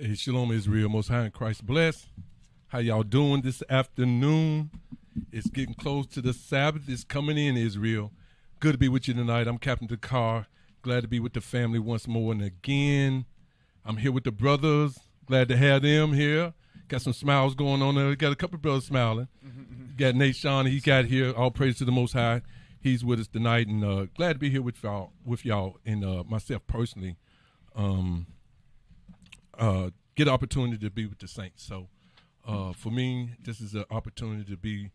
Hey, Shalom Israel, Most High in Christ bless. How y'all doing this afternoon? It's getting close to the Sabbath. It's coming in, Israel. Good to be with you tonight. I'm Captain Dakar. Glad to be with the family once more and again. I'm here with the brothers. Glad to have them here. Got some smiles going on there. Got a couple of brothers smiling. Got Nate Sean. He got here. All praise to the Most High. He's with us tonight, and uh, glad to be here with y'all. With y'all and uh, myself personally. Um, uh, get opportunity to be with the Saints. So uh, for me, this is an opportunity to be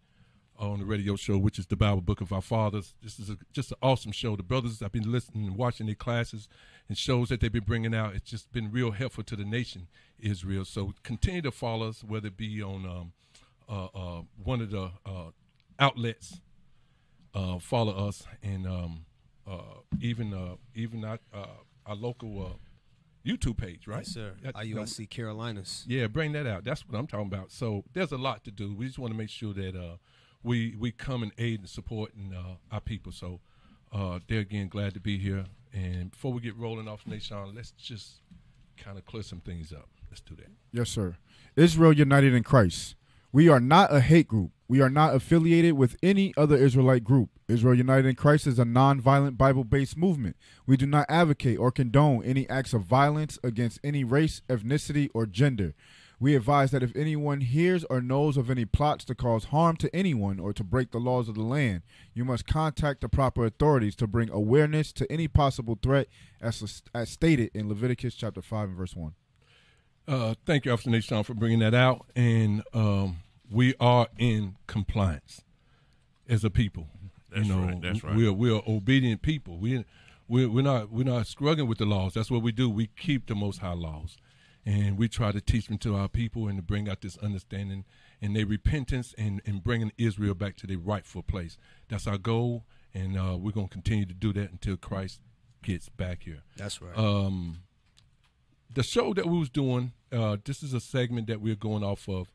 on the radio show, which is the Bible Book of Our Fathers. This is a, just an awesome show. The brothers, I've been listening and watching their classes and shows that they've been bringing out. It's just been real helpful to the nation, Israel. So continue to follow us, whether it be on um, uh, uh, one of the uh, outlets. Uh, follow us and um, uh, even uh, even our, our local YouTube page, right? Yes, sir. That- you know, Carolinas. yeah, bring that out. That's what I'm talking about. So there's a lot to do. We just want to make sure that uh, we we come and aid and support and, uh, our people. So uh, there again, glad to be here. And before we get rolling off, Nation, let's just kind of clear some things up. Let's do that. Yes, sir. Israel United in Christ. We are not a hate group. We are not affiliated with any other Israelite group. Israel United in Christ is a non-violent Bible-based movement. We do not advocate or condone any acts of violence against any race, ethnicity, or gender. We advise that if anyone hears or knows of any plots to cause harm to anyone or to break the laws of the land, you must contact the proper authorities to bring awareness to any possible threat as, as stated in Leviticus chapter 5 and verse 1. Uh, thank you, Officer Nation, for bringing that out. And um, we are in compliance as a people. That's you know, right, that's right. We're we're obedient people. We we're, we're not we're not struggling with the laws. That's what we do. We keep the Most High laws, and we try to teach them to our people and to bring out this understanding and their repentance and and bringing Israel back to their rightful place. That's our goal, and uh, we're gonna continue to do that until Christ gets back here That's right. um, the show that we was doing, uh, this is a segment that we're going off of,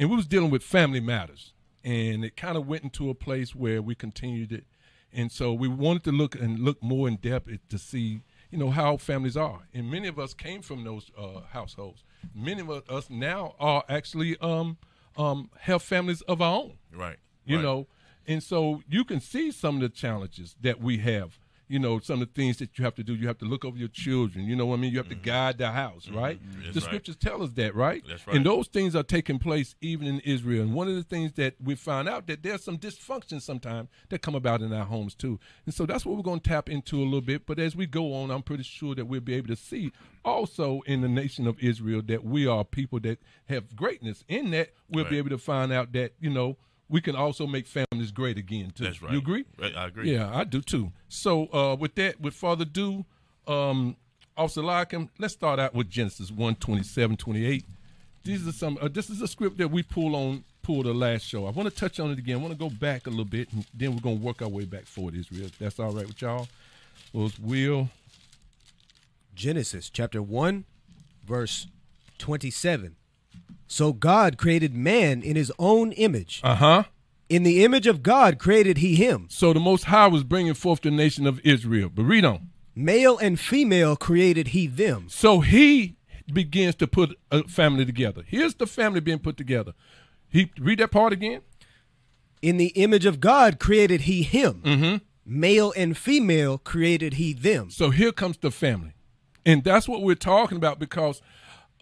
and we was dealing with family matters, and it kind of went into a place where we continued it, and so we wanted to look and look more in depth to see, you know, how families are, and many of us came from those uh, households. Many of us now are actually um, um, have families of our own Right. you right. know and so you can see some of the challenges that we have you know some of the things that you have to do. You have to look over your children. You know what i mean? You have to guide the house right? Mm-hmm. The right. scriptures tell us that right? That's right. and those things are taking place even in israel. And one of the things that we find out that there's some dysfunction sometimes that come about in our homes too. And so that's what we're going to tap into a little bit. But as we go on i'm pretty sure that we'll be able to see also in the nation of israel that we are people that have greatness. In that we'll be able to find out that you know we can also make families great again too. That's right. You agree? Right, I agree. Yeah, I do too. So uh, with that, with further ado, um, Officer Larkin, let's start out with Genesis 1, 27, 28. These are some. Uh, this is a script that we pull on pulled the last show. I want to touch on it again. I want to go back a little bit, and then we're gonna work our way back forward. Israel, if that's all right with y'all. Was Will? Genesis chapter 1, verse 27. So God created man in his own image. Uh huh. In the image of God created he him. So the Most High was bringing forth the nation of Israel. But read on. Male and female created he them. So he begins to put a family together. Here's the family being put together. He read that part again. In the image of God created he him. Mm-hmm. Male and female created he them. So here comes the family, and that's what we're talking about because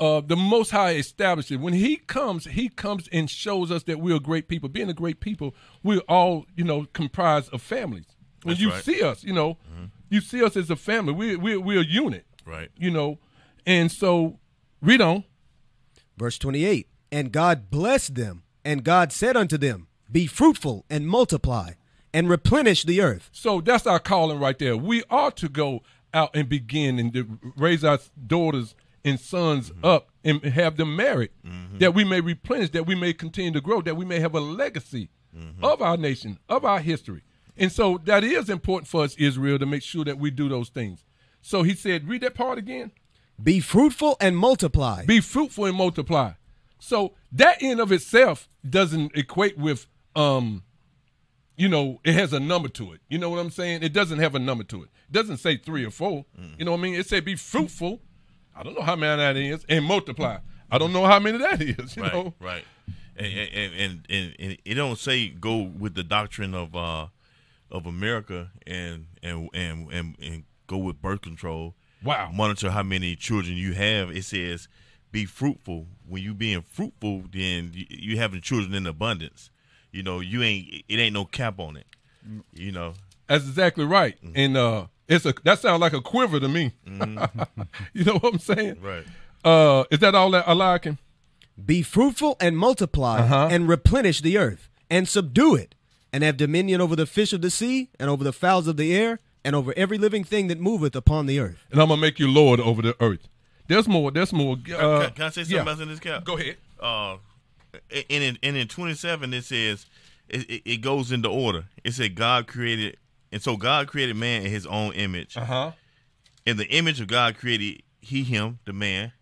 uh, the Most High established it. When He comes, He comes and shows us that we're a great people. Being a great people, we're all you know comprised of families. When That's you right. see us, you know, you see us as a family. We're we're, we're a unit, Right. you know, and so read on. Verse 28 And God blessed them, and God said unto them, Be fruitful and multiply, and replenish the earth. So that's our calling right there. We ought to go out and begin and to raise our daughters and sons mm-hmm. up and have them married, mm-hmm. that we may replenish, that we may continue to grow, that we may have a legacy mm-hmm. of our nation, of our history. And so that is important for us, Israel, to make sure that we do those things. So he said, read that part again. Be fruitful and multiply. Be fruitful and multiply. So that in of itself doesn't equate with um you know, it has a number to it. You know what I'm saying? It doesn't have a number to it. It doesn't say three or 4 mm. You know what I mean? It said be fruitful. I don't know how many that is, and multiply. I don't know how many that is. You right, know, right. And and, and and and it don't say go with the doctrine of uh of America and and and and, and go with birth control. Wow. Monitor how many children you have. It says be fruitful. When you being fruitful, then you, you having children in abundance. You know, you ain't it ain't no cap on it. You know. that's exactly right. And uh, it's a that sounds like a quiver to me. you know what I'm saying? Right. Uh, is that all that Eliakim? Be fruitful and multiply Uh-huh. and replenish the earth and subdue it and have dominion over the fish of the sea and over the fowls of the air and over every living thing that moveth upon the earth. And I'm gonna make you Lord over the earth. There's more. There's more. Uh, can, can I say something yeah. else in this cap? Go ahead. uh and in and in 27 it says it, it, it goes into order it said god created and so god created man in his own image Uh huh. in the image of god created he him the man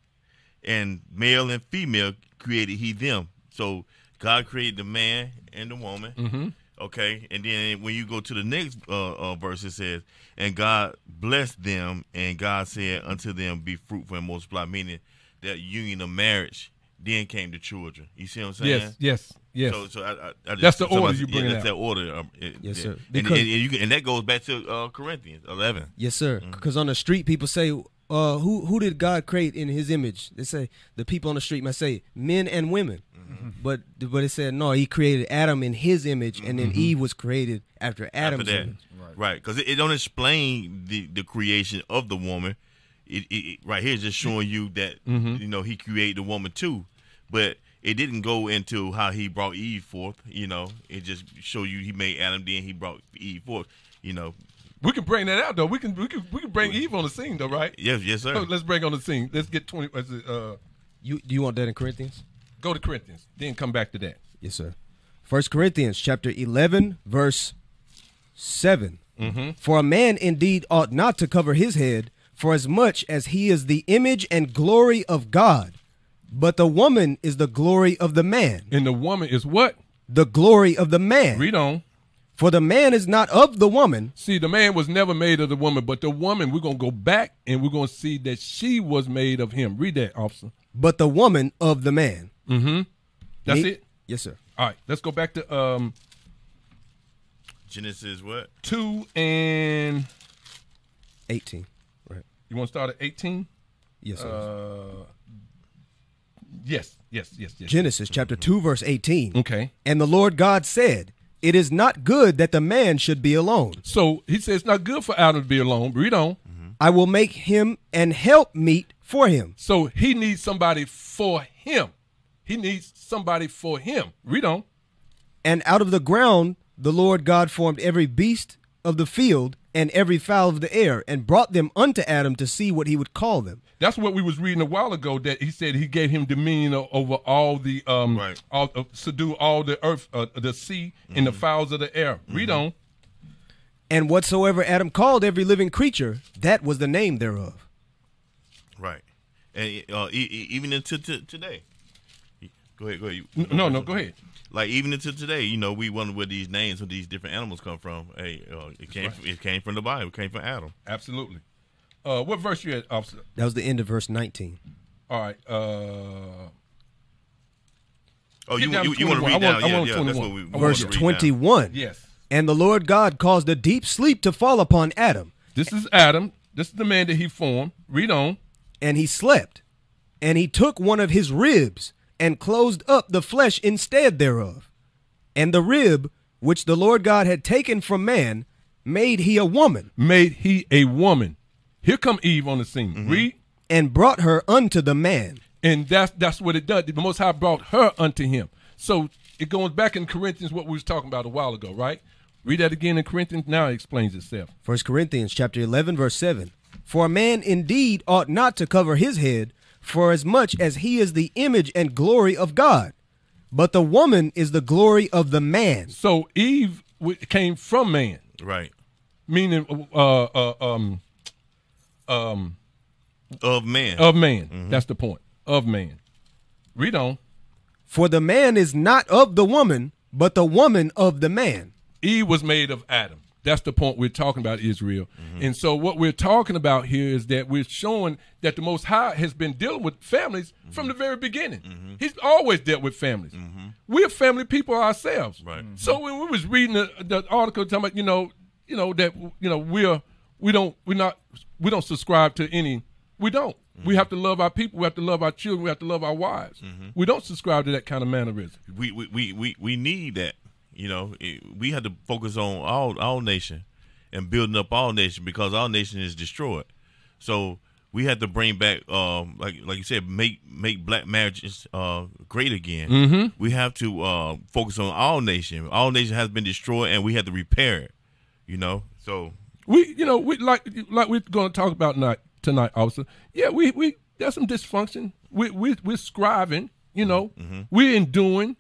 and male and female created he them so god created the man and the woman Mm-hmm. okay and then when you go to the next uh, uh, verse it says and god blessed them and god said unto them be fruitful and multiply meaning that union of marriage then came the children you see what i'm saying Yes. Yes. Yes. so, so I, I, I just, That's the order you bring yeah, that's out. that order. Um, it- Yes, sir. And, Because- and, and you can, and that goes back to uh, Corinthians 11. Yes, sir. Mm-hmm. Because on the street, people say, uh, "Who who did God create in His image?" They say the people on the street might say men and women, Mm-hmm. but but it said no. He created Adam in His image, and then Eve was created after Adam's After image. right? Because it, it don't explain the, the creation of the woman. It, it, it- right here is just showing you that Mm-hmm. you know he created the woman too, but it didn't go into how he brought Eve forth. You know, it just show you he made Adam, then he brought Eve forth. You know, we can bring that out though. We can. We can. We can bring Eve on the scene though, right? yes, yes, sir. So let's bring on the scene. Let's get twenty. what's it, Uh, You do you want that in Corinthians? go to Corinthians. Then come back to that. Yes, sir. First Corinthians chapter eleven, verse 7 Mm-hmm. For a man indeed ought not to cover his head, for as much as he is the image and glory of God, but the woman is the glory of the man. And the woman is what? The glory of the man. Read on. For the man is not of the woman, See, the man was never made of the woman, but the woman, we're going to go back and we're going to see that she was made of him. Read that, officer. but the woman of the man. Mm-hmm. That's Me- it? Yes, sir. All right, let's go back to um, Genesis what? 2 and 18. Right. you want to start at 18? Yes, sir. Uh, yes, yes, yes, yes. Genesis chapter mm-hmm. 2, verse 18. Okay. And the Lord God said, It is not good that the man should be alone. So he says it's not good for Adam to be alone. Read on. Mm-hmm. I will make him an help meet for him. So he needs somebody for him. He needs somebody for him. Read on. And out of the ground the Lord God formed every beast of the field and every fowl of the air, and brought them unto Adam to see what he would call them. That's what we was reading a while ago. That he said he gave him dominion o- over all the um, Right. all, uh, subdue all the earth, uh, the sea, and the fowls of the air. Read on. And whatsoever Adam called every living creature, that was the name thereof. Right. And uh, even into t- today. Go ahead, go ahead. You- N- No, no, go ahead. Like even until today, you know, we wonder where these names of these different animals come from. Hey, uh, it came right. from, it came from the Bible. It came from Adam. Absolutely. Uh, what verse you at, officer? That was the end of verse 19. All right. Uh, Oh, you you, you want to 21. read I want- down? I Yeah, want yeah, that's what we. we wanna Verse read down. 21. yes. And the Lord God caused a deep sleep to fall upon Adam, This is Adam. This is the man that he formed. Read on. and he slept. And he took one of his ribs and closed up the flesh instead thereof. And the rib which the Lord God had taken from man made he a woman, Made he a woman. Here come Eve on the scene. Mm-hmm. Read. and brought her unto the man. And that's that's what it does. The Most High brought her unto him. So it goes back in Corinthians what we was talking about a while ago, right? Read that again in Corinthians. Now it explains itself. First Corinthians chapter 11 verse 7. For a man indeed ought not to cover his head, for as much as he is the image and glory of God. But the woman is the glory of the man. So Eve w- came from man, Right. meaning uh, uh, um, um, Of man. of man. That's the point. Of man. Read on. For the man is not of the woman, but the woman of the man. Eve was made of Adam. That's the point we're talking about, Israel. Mm-hmm. And so what we're talking about here is that we're showing that the Most High has been dealing with families mm-hmm. from the very beginning. Mm-hmm. He's always dealt with families. We're family people ourselves. Right. So when we was reading the, the article talking about, you know, you know that you know we're we don't we're not we don't subscribe to any we don't. We have to love our people. We have to love our children. We have to love our wives. We don't subscribe to that kind of mannerism. we we, we, we, we need that. You know, It- we had to focus on all our nation and building up our nation because our nation is destroyed. So we had to bring back, um, like like you said, make make black marriages uh, great again. Mm-hmm. We have to uh, focus on our nation. Our nation has been destroyed, and we have to repair it. You know, so We, you know, we like like we're going to talk about tonight. Tonight, also, yeah, we we there's some dysfunction. We we we're striving. You know, we're enduring.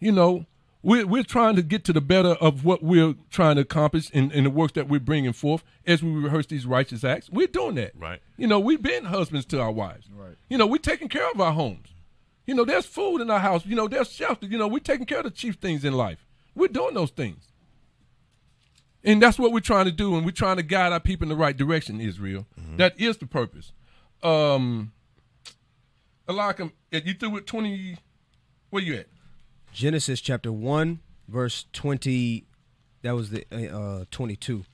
You know, we're we're trying to get to the better of what we're trying to accomplish in, in the work that we're bringing forth as we rehearse these righteous acts. We're doing that. Right. You know, we've been husbands to our wives. Right. You know, we're taking care of our homes. You know, there's food in our house. You know, there's shelter. You know, we're taking care of the chief things in life. We're doing those things. And that's what we're trying to do, and we're trying to guide our people in the right direction, Israel. That is the purpose. Um Eliakim, you through with 20 where you at? Genesis chapter 1, verse 20. That was the uh, 22.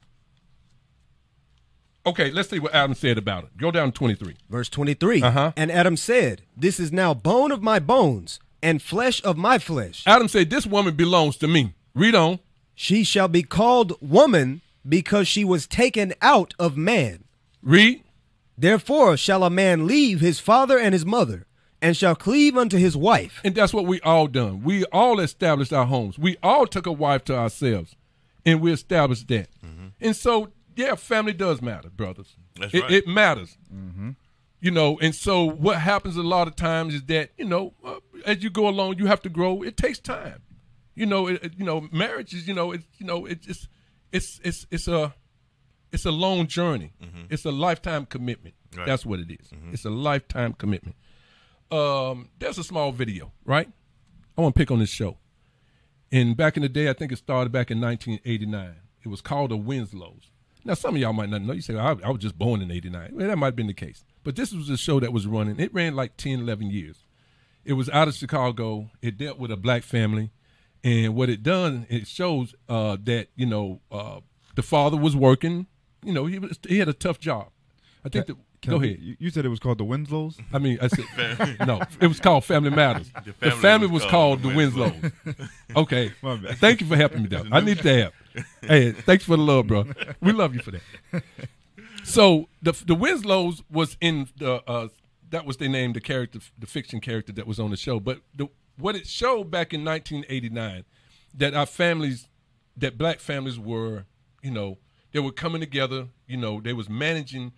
Okay, let's see what Adam said about it. Go down 23. Verse 23. Uh-huh. And Adam said, This is now bone of my bones and flesh of my flesh. Adam said, This woman belongs to me. Read on. She shall be called woman because she was taken out of man. Read. Therefore shall a man leave his father and his mother, and shall cleave unto his wife. And that's what we all done. We all established our homes. We all took a wife to ourselves, and we established that. Mm-hmm. And so, yeah, family does matter, brothers. That's it, right. it matters. Mm-hmm. You know, and so what happens a lot of times is that you know, uh, as you go along, you have to grow. It takes time. You know, it, it- you know, marriage is you know, it's you know, it's it's it's it's, it's a it's a long journey. Mm-hmm. It's a lifetime commitment. Right. That's what it is. It's a lifetime commitment. Um, there's a small video, right? I want to pick on this show. And back in the day, I think it started back in 1989. It was called the Winslows. Now, some of y'all might not know. You say, I, I was just born in 89. Well, that might have been the case. But this was a show that was running. It ran like 10, 11 years. It was out of Chicago. It dealt with a black family. And what it done, it shows uh, that, you know, uh, the father was working. You know, he, was, he had a tough job. I think that, Can go I- ahead. You, you said it was called the Winslows. I mean, I said no. It was called Family Matters. The family, family was, was called, called the the Winslows. okay, thank you for helping me, though. I need the help. Hey, thanks for the love, bro. We love you for that. So the the Winslows was in the uh, that was their name, the character, the fiction character that was on the show. But the, what it showed back in 1989 that our families, that black families were, you know, they were coming together. You know, they was managing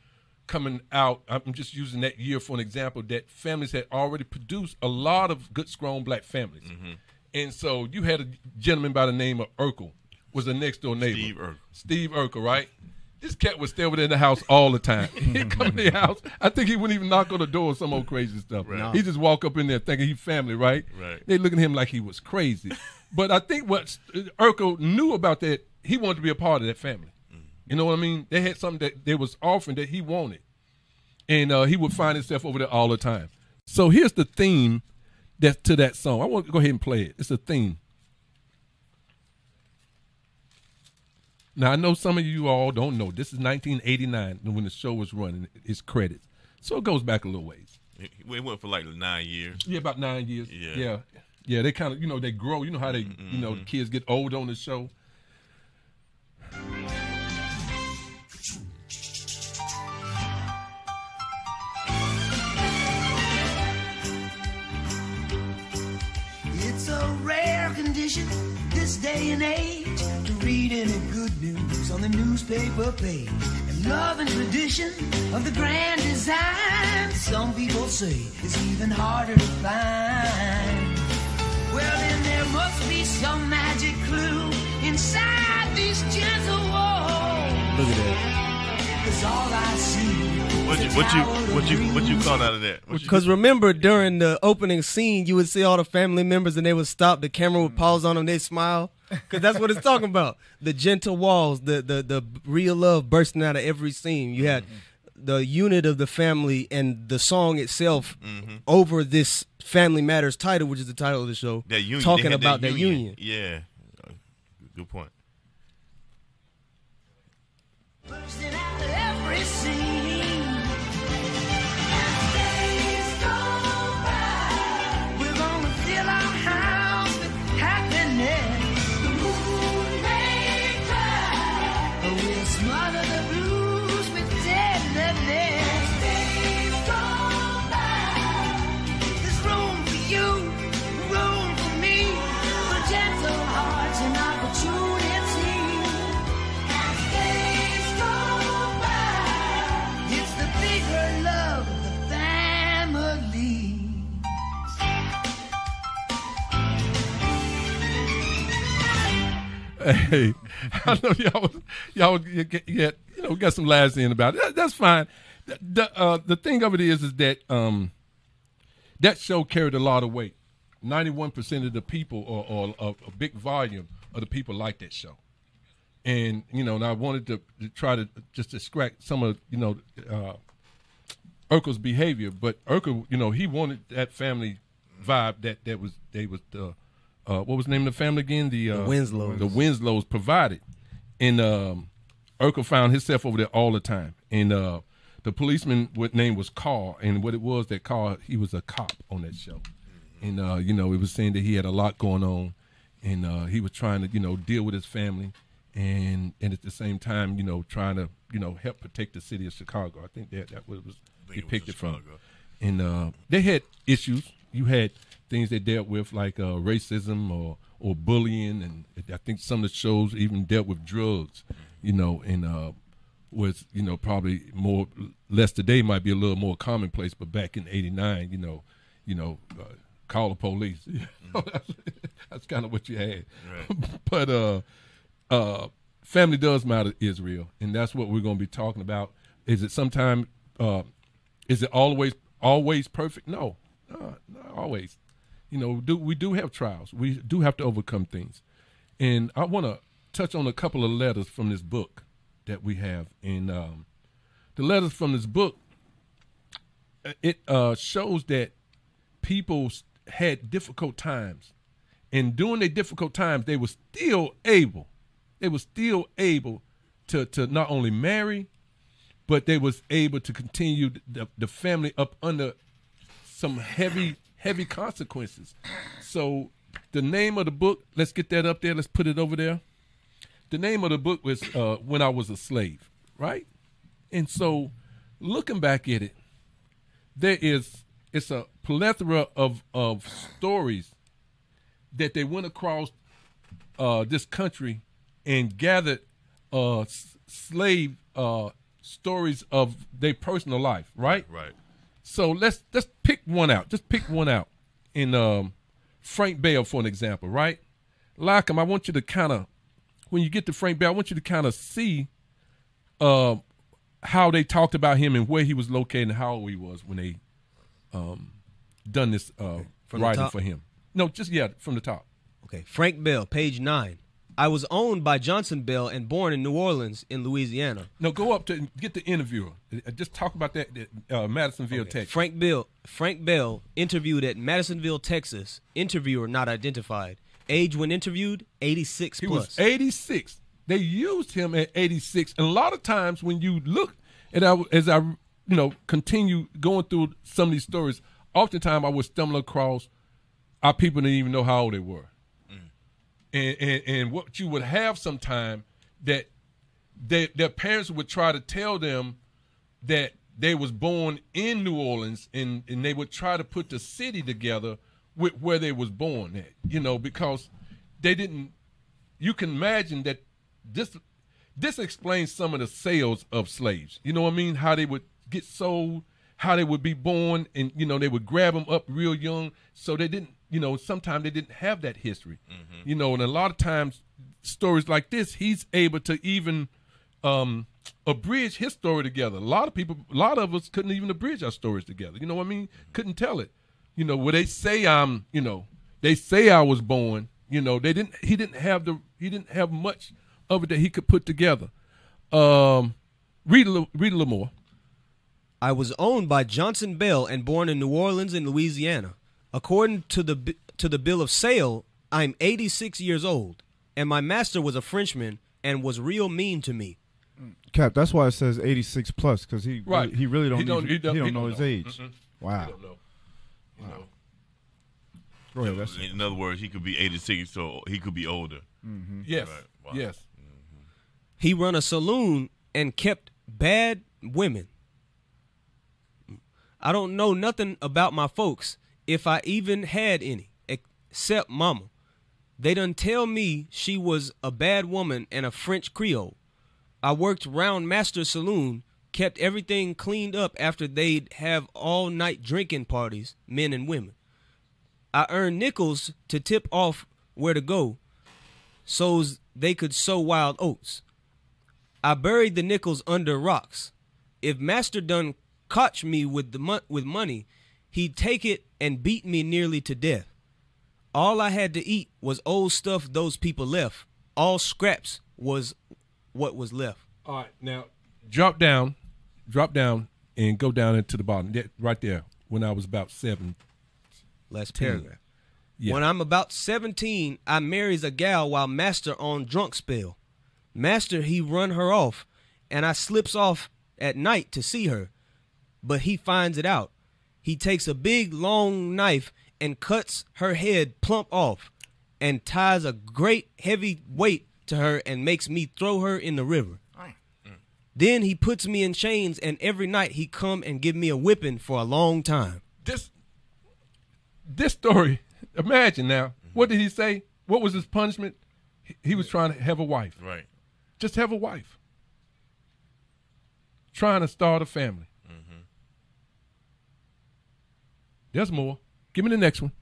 coming out. I'm just using that year for an example. That families had already produced a lot of good, strong black families, mm-hmm. and so you had a gentleman by the name of Urkel was the next door neighbor. Steve Urkel. Steve Urkel, right? This cat would stay over there in the house all the time. He'd come in the house. I think he wouldn't even knock on the door or some old crazy stuff. Right. He just walk up in there thinking he family, right? Right. They looking at him like he was crazy. but I think what Urkel knew about that, he wanted to be a part of that family. You know what I mean? They had something that they was offering that he wanted, and uh, he would find himself over there all the time. So here's the theme that's to that song. I want to go ahead and play it. It's a theme. Now I know some of you all don't know. This is 1989 when the show was running. Its credits, so it goes back a little ways. It went for like nine years. Yeah, about nine years. Yeah. yeah, yeah. They kind of, you know, they grow. You know how they, you know, the kids get old on the show. This day and age to read any good news on the newspaper page. And love and tradition of the grand design, some people say is even harder to find. Well, then there must be some magic clue inside these gentle walls. Look at that. Cause all I see What you what you what you what you caught out of that? Because remember, during the opening scene, you would see all the family members and they would stop. The camera would pause on them. They smile. because that's what it's talking about. The gentle walls, the the the real love bursting out of every scene. You had the unit of the family and the song itself over this Family Matters title, which is the title of the show. That union. talking about that union. Yeah. Uh, Good point. Hey, I know y'all, y'all get, get- you know, got some laughs in about it. That- that's fine. The the, uh, the thing of it is, is that um, that show carried a lot of weight. Ninety-one percent of the people, or, or a, big volume of the people, like that show. And you know, and I wanted to, to try to just extract some of you know uh, Urkel's behavior, but Urkel, you know, he wanted that family vibe that that was they was the uh, what was the name of the family again? The, uh, Winslows. The Winslows provided, and um, Urkel found himself over there all the time. And uh, the policeman, what name was Carl, and what it was that Carl, he was a cop on that show, and uh, you know, it was saying that he had a lot going on, and uh, he was trying to you know deal with his family, and and at the same time, you know, trying to you know help protect the city of Chicago. I think that that was, was think it was depicted from, and uh, they had issues. You had things they dealt with like uh, racism or or bullying, and I think some of the shows even dealt with drugs. You know, and uh, was you know probably more less today might be a little more commonplace, but back in '89, you know, you know, uh, call the police. that's, that's kind of what you had. but uh, uh, family does matter, Israel, and that's what we're going to be talking about. Is it sometime? Uh, is it always always perfect? No, no, not always. You know, do we do have trials? We do have to overcome things, and I want to touch on a couple of letters from this book that we have. And um, the letters from this book, uh, it uh, shows that people had difficult times, and during their difficult times, they were still able, they were still able to to not only marry, but they was able to continue the, the family up under some heavy heavy consequences. So the name of the book, let's get that up there. Let's put it over there. The name of the book was uh, When I Was a Slave, right? And so looking back at it, there is it's a plethora of of stories that they went across uh, this country and gathered uh, slave uh, stories of their personal life, right? Right. So let's let's pick one out. Just pick one out. In um, Frank Bell, for an example, right? Lackham, I want you to kind of, when you get to Frank Bell, I want you to kind of see uh, how they talked about him and where he was located and how old he was when they um, done this uh, writing for him. No, just yeah, from the top. Okay, Frank Bell, page nine. I was owned by Johnson Bell and born in New Orleans, in Louisiana. No, go up to get the interviewer. Uh, Just talk about that, uh, Madisonville, Texas. Frank Bell, Frank Bell, interviewed at Madisonville, Texas. Interviewer not identified. Age when interviewed, 86 He plus. was 86. They used him at 86. And a lot of times when you look at I, as I you know continue going through some of these stories, oftentimes I would stumble across our people didn't even know how old they were. And, and and what you would have sometime that they, their parents would try to tell them that they was born in New Orleans and, and they would try to put the city together with where they was born at, you know, because they didn't you can imagine that this this explains some of the sales of slaves. You know what I mean? How they would get sold, how they would be born, and you know they would grab them up real young. So they didn't, you know, sometimes they didn't have that history. You know, and a lot of times stories like this, he's able to even um abridge his story together. A lot of people, a lot of us couldn't even abridge our stories together. You know what I mean? Couldn't tell it. You know, where they say I'm, you know, they say I was born, You know, they didn't. He didn't have the. He didn't have much of it that he could put together. Um, read a little, read a little more. I was owned by Johnson Bell and born in New Orleans in Louisiana. According to the to the bill of sale, I'm 86 years old, and my master was a Frenchman and was real mean to me. Cap, that's why it says 86 plus because he Right. he really don't He don't- need- he don't- he don't he know don't his know. age. Mm-mm. Wow. I don't know. You know. Go ahead. That's In other words, he could be 86, so he could be older. Mm-hmm. Yes. Right. Wow. Yes. Mm-hmm. He run a saloon and kept bad women. I don't know nothing about my folks, if I even had any, except mama. They done tell me she was a bad woman and a French Creole. I worked round Master's saloon, kept everything cleaned up after they'd have all night drinking parties, men and women. I earned nickels to tip off where to go, so's they could sow wild oats. I buried the nickels under rocks. If Master done cotch me with the mon- with money, he'd take it and beat me nearly to death. All I had to eat was old stuff those people left. All scraps was what was left. All right. Now, drop down, drop down, and go down into the bottom. That, right there. When I was about seven. Last paragraph. Yeah. When I'm about 17, I marries a gal while Master on drunk spell. Master he run her off, and I slips off at night to see her, but he finds it out. He takes a big long knife and cuts her head plump off, and ties a great heavy weight to her and makes me throw her in the river. Mm. Then he puts me in chains, and every night he come and give me a whipping for a long time. This. This story. Imagine now. What did he say? What was his punishment? He, he was trying to have a wife. Right. Just have a wife. Trying to start a family. There's more. Give me the next one.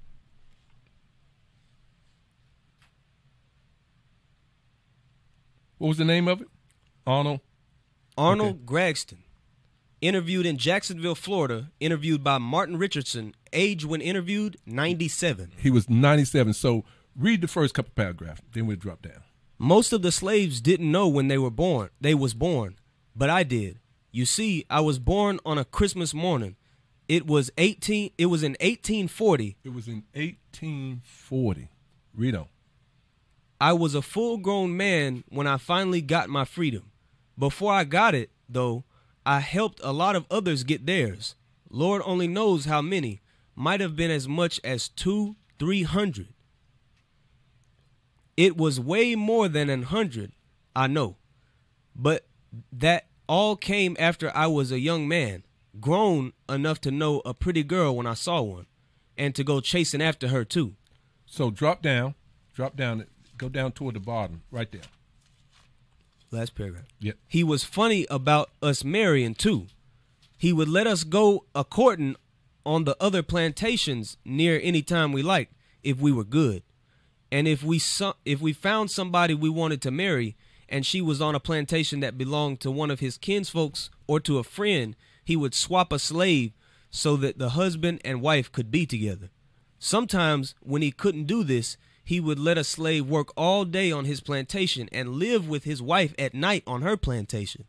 What was the name of it? Arnold. Arnold Gragston, interviewed in Jacksonville, Florida, interviewed by Martin Richardson, age when interviewed 97. He was 97. So read the first couple paragraphs, then we'll drop down. Most of the slaves didn't know when they were born. They was born, but I did. You see, I was born on a Christmas morning. It was 18 it was in 1840. It was in 1840. Rito. I was a full-grown man when I finally got my freedom. Before I got it, though, I helped a lot of others get theirs. Lord only knows how many. Might have been as much as two, three hundred. It was way more than an hundred, I know. But that all came after I was a young man, grown enough to know a pretty girl when I saw one, and to go chasing after her too. So drop down, drop down, go down toward the bottom, right there. Last paragraph. Yep. He was funny about us marrying too. He would let us go a courting on the other plantations near any time we liked if we were good. And if we so- if we found somebody we wanted to marry and she was on a plantation that belonged to one of his kinsfolks or to a friend, he would swap a slave so that the husband and wife could be together. Sometimes when he couldn't do this, he would let a slave work all day on his plantation and live with his wife at night on her plantation.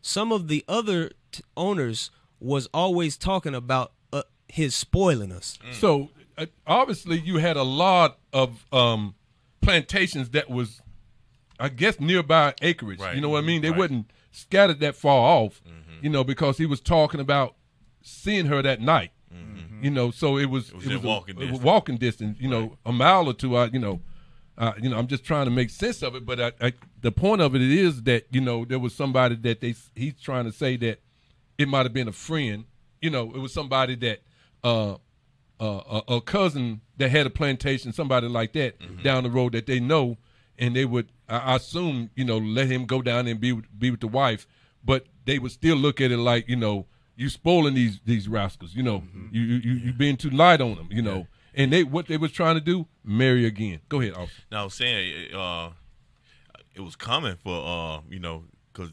Some of the other t- owners was always talking about uh, his spoiling us. So uh, obviously, you had a lot of um, plantations that was, I guess, nearby acreage. Right. You know what I mean? They Right. wasn't scattered that far off. You know, because he was talking about seeing her that night. You know, so it was It was in walking a, it was distance. walking distance. You know, a mile or two. I, you know, uh, you know, I'm just trying to make sense of it. But I, I, the point of it is that you know there was somebody that they he's trying to say that it might have been a friend. You know, it was somebody that uh, uh, a, a cousin that had a plantation, somebody like that down the road that they know, and they would, I I assume, you know, let him go down and be with, be with the wife, but they would still look at it like, you know, you spoiling these these rascals, you know, you you you, you being too light on them, you know, and they what they was trying to do, marry again. Go ahead, Austin. Now I was saying uh, it was common for uh, you know because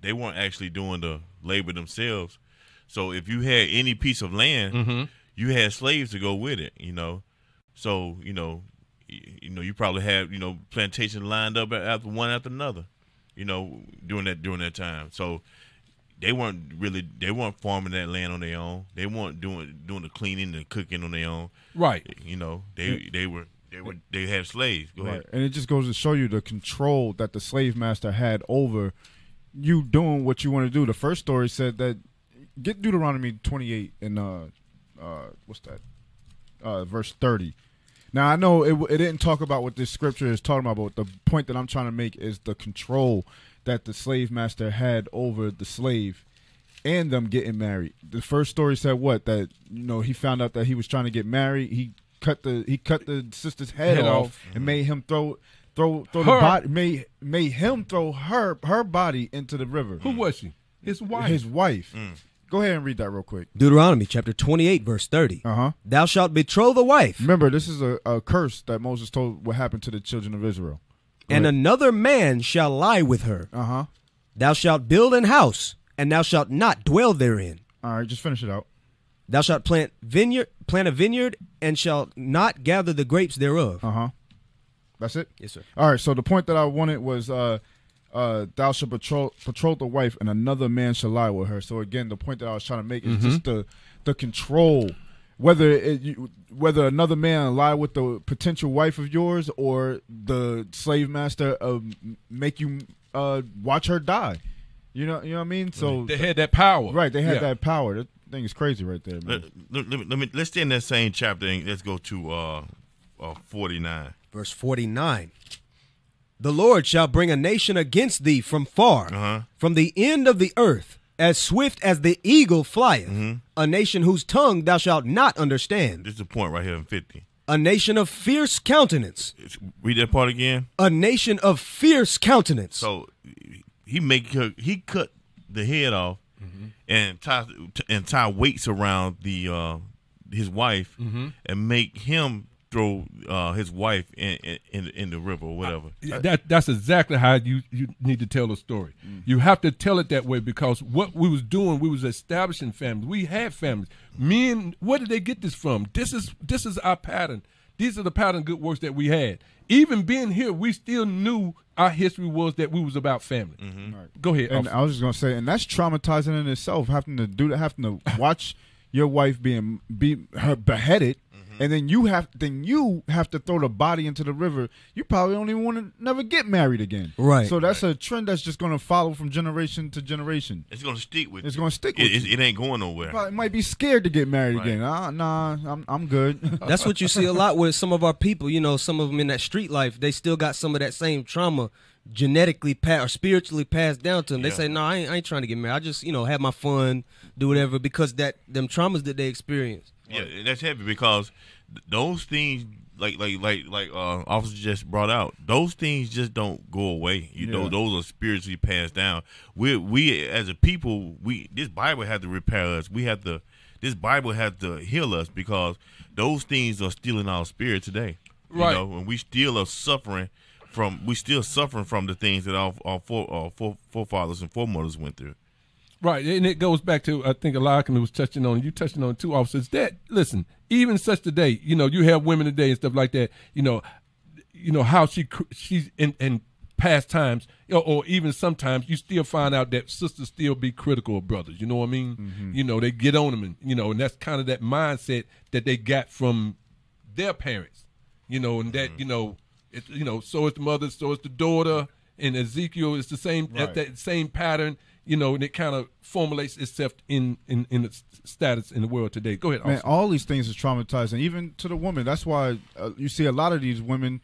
they weren't actually doing the labor themselves. So if you had any piece of land, Mm-hmm. you had slaves to go with it. You know, so you know y- you know, you probably had you know plantation lined up after one after another, you know, during that during that time. So they weren't really they weren't farming that land on their own. They weren't doing doing the cleaning and cooking on their own. Right. You know, they they were they were they had slaves. Go Right. ahead. And it just goes to show you the control that the slave master had over you doing what you want to do. The first story said that get Deuteronomy 28 and uh uh what's that? Uh verse 30. Now I know it it didn't talk about what this scripture is talking about, but the point that I'm trying to make is the control that the slave master had over the slave and them getting married. The first story said what that you know he found out that he was trying to get married. He cut the he cut the sister's head, Head off, off. and made him throw throw throw Her. the body made made him throw her her body into the river. Who was she? His wife. His wife. Go ahead and read that real quick. Deuteronomy chapter 28, verse 30. Uh huh. Thou shalt betroth a wife, Remember, this is a, a curse that Moses told what happened to the children of Israel. And another man shall lie with her. Uh huh. Thou shalt build an house, and thou shalt not dwell therein. All right, just finish it out. Thou shalt plant vineyard, plant a vineyard, and shalt not gather the grapes thereof. Uh huh. That's it. Yes, sir. All right. So the point that I wanted was, uh, uh, thou shalt betroth, betroth the wife, and another man shall lie with her. So again, the point that I was trying to make is just the the control, whether it, you, whether another man lie with the potential wife of yours or the slave master uh, make you uh, watch her die. You know, you know what I mean. So they had that power. right, they had Yeah. that power. That thing is crazy, right there. Man. Let, let, let me, let me let's stay in that same chapter and let's go to uh, uh forty nine. Verse 49. The Lord shall bring a nation against thee from far, Uh-huh. from the end of the earth, as swift as the eagle flieth, mm-hmm. a nation whose tongue thou shalt not understand, This is the point right here in fifty. a nation of fierce countenance, Read that part again. a nation of fierce countenance. So he make her he cut the head off mm-hmm. and tie and tie weights around the uh, his wife mm-hmm. and make him throw uh, his wife in, in in the river or whatever. Yeah, That that's exactly how you, you need to tell the story. You have to tell it that way because what we was doing, we was establishing families. We had families. Men, where did they get this from? This is this is our pattern. These are the pattern good works that we had. Even being here, we still knew our history was that we was about family. Go ahead. And officer. I was just gonna say, and that's traumatizing in itself. Having to do that, having to watch your wife being be her beheaded, and then you have then you have to throw the body into the river. You probably don't even want to never get married again. Right. So that's a trend that's just gonna follow from generation to generation. It's gonna stick with. It's gonna stick It, with it, you. it ain't going nowhere. Probably might be scared to get married Right. again. Ah, nah, I'm I'm good. That's what you see a lot with some of our people. You know, some of them in that street life, they still got some of that same trauma genetically pa- or spiritually passed down to them. They say, "No, I ain't, I ain't trying to get married. I just, you know, have my fun, do whatever," because that them traumas that they experience. Yeah, and that's heavy because those things, like like like like uh, officer just brought out, those things just don't go away. You know, those are spiritually passed down. We we as a people, we this Bible had to repair us. We have to. This Bible has to heal us because those things are still in our spirit today. You Right. know, and we still are suffering from. We still suffering from the things that our our, fore, our fore, forefathers and foremothers went through. Right, and it goes back to I think a lot of Eliakim was touching on you touching on two officers that listen even such today you know you have women today and stuff like that you know you know how she she's in in past times or, or even sometimes you still find out that sisters still be critical of brothers you know what I mean? Mm-hmm. You know they get on them and you know and that's kind of that mindset that they got from their parents you know and that mm-hmm. you know it, you know so it's the mother so it's the daughter and Ezekiel is the same Right. that, that same pattern you know, and it kind of formulates itself in in in its status in the world today. Go ahead, Man, all these things is traumatizing, even to the woman. That's why uh, you see a lot of these women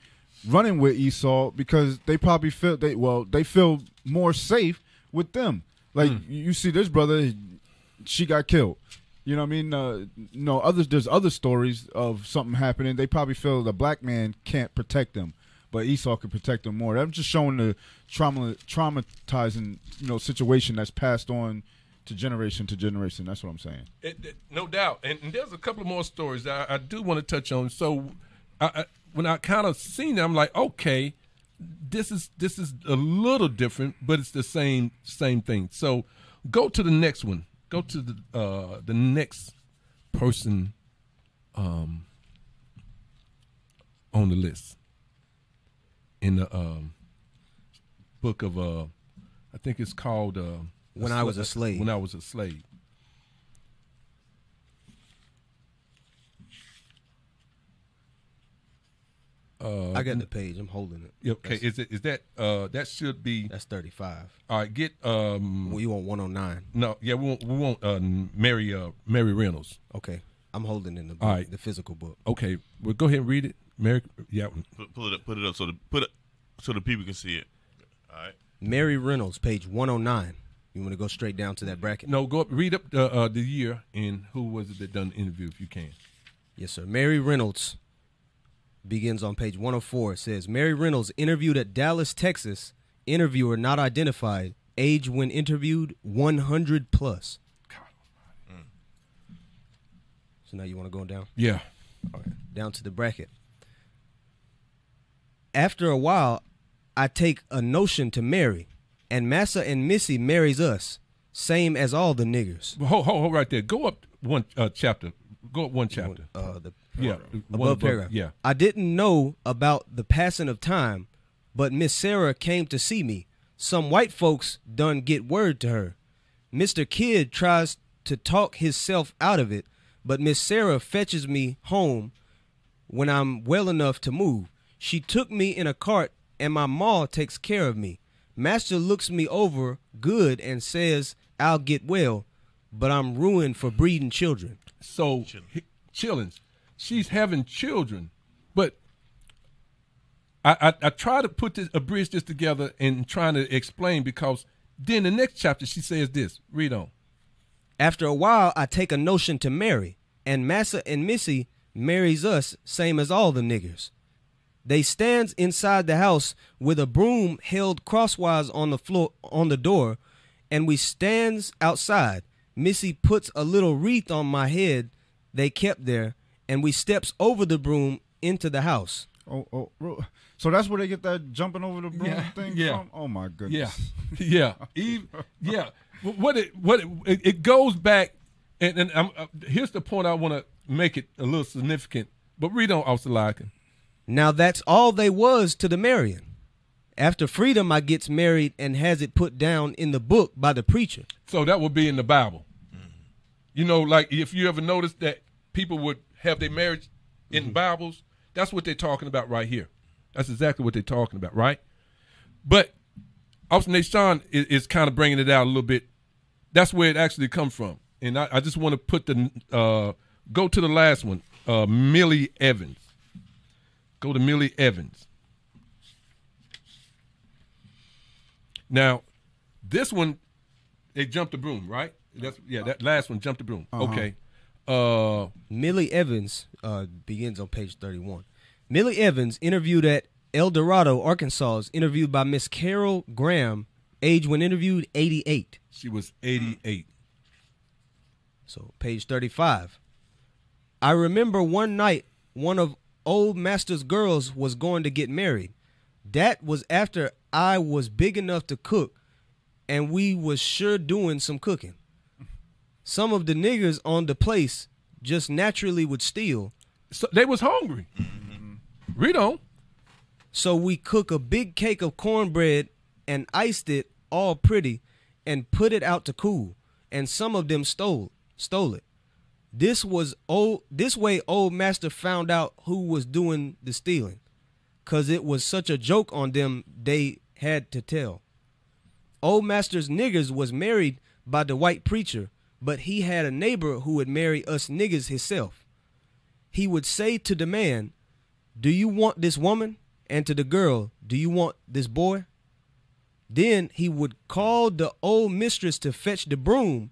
running with Esau because they probably feel they well they feel more safe with them. Like you see this brother, she got killed. You know what I mean? Uh, no others. There's other stories of something happening. They probably feel the black man can't protect them, but Esau could protect them more. I'm just showing the trauma, traumatizing you know situation that's passed on to generation to generation. That's what I'm saying. It- it- no doubt, and, and there's a couple more stories I, I do want to touch on. So, I, I, when I kind of seen it, I'm like, okay, this is this is a little different, but it's the same same thing. So, go to the next one. Go to the uh, the next person um, on the list in the um, book of uh, I think it's called uh, When I Was a Slave. When I was a slave. Uh, I got the page. I'm holding it. okay, That's, is it is that uh that should be that's 35. all right? Get um Well, you want 109. no yeah we want we want uh Mary uh Mary Reynolds. Okay. I'm holding in the book, All right. the physical book. Okay, well go ahead and read it. Mary yeah Put, pull it up, put it up so the put it so the people can see it. All right. Mary Reynolds, page 109. You want to go straight down to that bracket? no go up read up the uh, the year and who was it that done the interview if you can. Yes, sir. Mary Reynolds begins on page 104. It says Mary Reynolds interviewed at Dallas, Texas. Interviewer not identified. Age when interviewed 100 plus. So now you want to go down? Yeah. All right. down to the bracket. After a while, I take a notion to marry, and Massa and Missy marries us, same as all the niggers. Hold, hold, hold right there. Go up one uh, chapter. Go up one chapter. Uh, the Yeah, one above paragraph. Yeah. I didn't know about the passing of time, but Miss Sarah came to see me. Some white folks done get word to her. Mr. Kidd tries to talk himself out of it, but Miss Sarah fetches me home when I'm well enough to move. She took me in a cart, and my ma takes care of me. Master looks me over good and says I'll get well, but I'm ruined for breeding children. So chillings. She's having children, but I, I I try to put this a bridge this together and trying to explain because then the next chapter she says this. Read on. After a while, I take a notion to marry, and Massa and Missy marries us, same as all the niggers. They stands inside the house with a broom held crosswise on the floor on the door, and we stands outside. Missy puts a little wreath on my head they kept there, and we steps over the broom into the house. Oh, oh, ro- so that's where they get that jumping over the broom Yeah, thing yeah. from? Oh my goodness. yeah, Eve, yeah. What it what it, it, it goes back, and, and I'm, uh, here's the point I want to make it a little significant. But read on, Officer Larkin. Now that's all they was to the marrying. After freedom, I gets married and has it put down in the book by the preacher. So that would be in the Bible. You know, like if you ever noticed that people would have their marriage in Bibles, that's what they're talking about right here. That's exactly what they're talking about, right? But Officer Nashawn is, is kind of bringing it out a little bit. That's where it actually comes from. And I, I just want to put the, uh, go to the last one, uh, Millie Evans. Go to Millie Evans. Now, this one, they jumped the broom, right? That's yeah. That last one jumped the broom. Okay. Uh, Millie Evans uh, begins on page 31. Millie Evans, interviewed at El Dorado, Arkansas, is interviewed by Miss Carol Graham, age when interviewed 88. she was 88. So, page 35. I remember one night one of old master's girls was going to get married. That was after I was big enough to cook and we was sure doing some cooking. Some of the niggers on the place just naturally would steal, So they was hungry. Read on. so we cook a big cake of cornbread and iced it all pretty and put it out to cool. And some of them stole stole it. This was old this way old master found out who was doing the stealing. Cause it was such a joke on them they had to tell. Old master's niggers was married by the white preacher, but he had a neighbor who would marry us niggers himself. He would say to the man, Do you want this woman? And to the girl, Do you want this boy? Then he would call the old mistress to fetch the broom,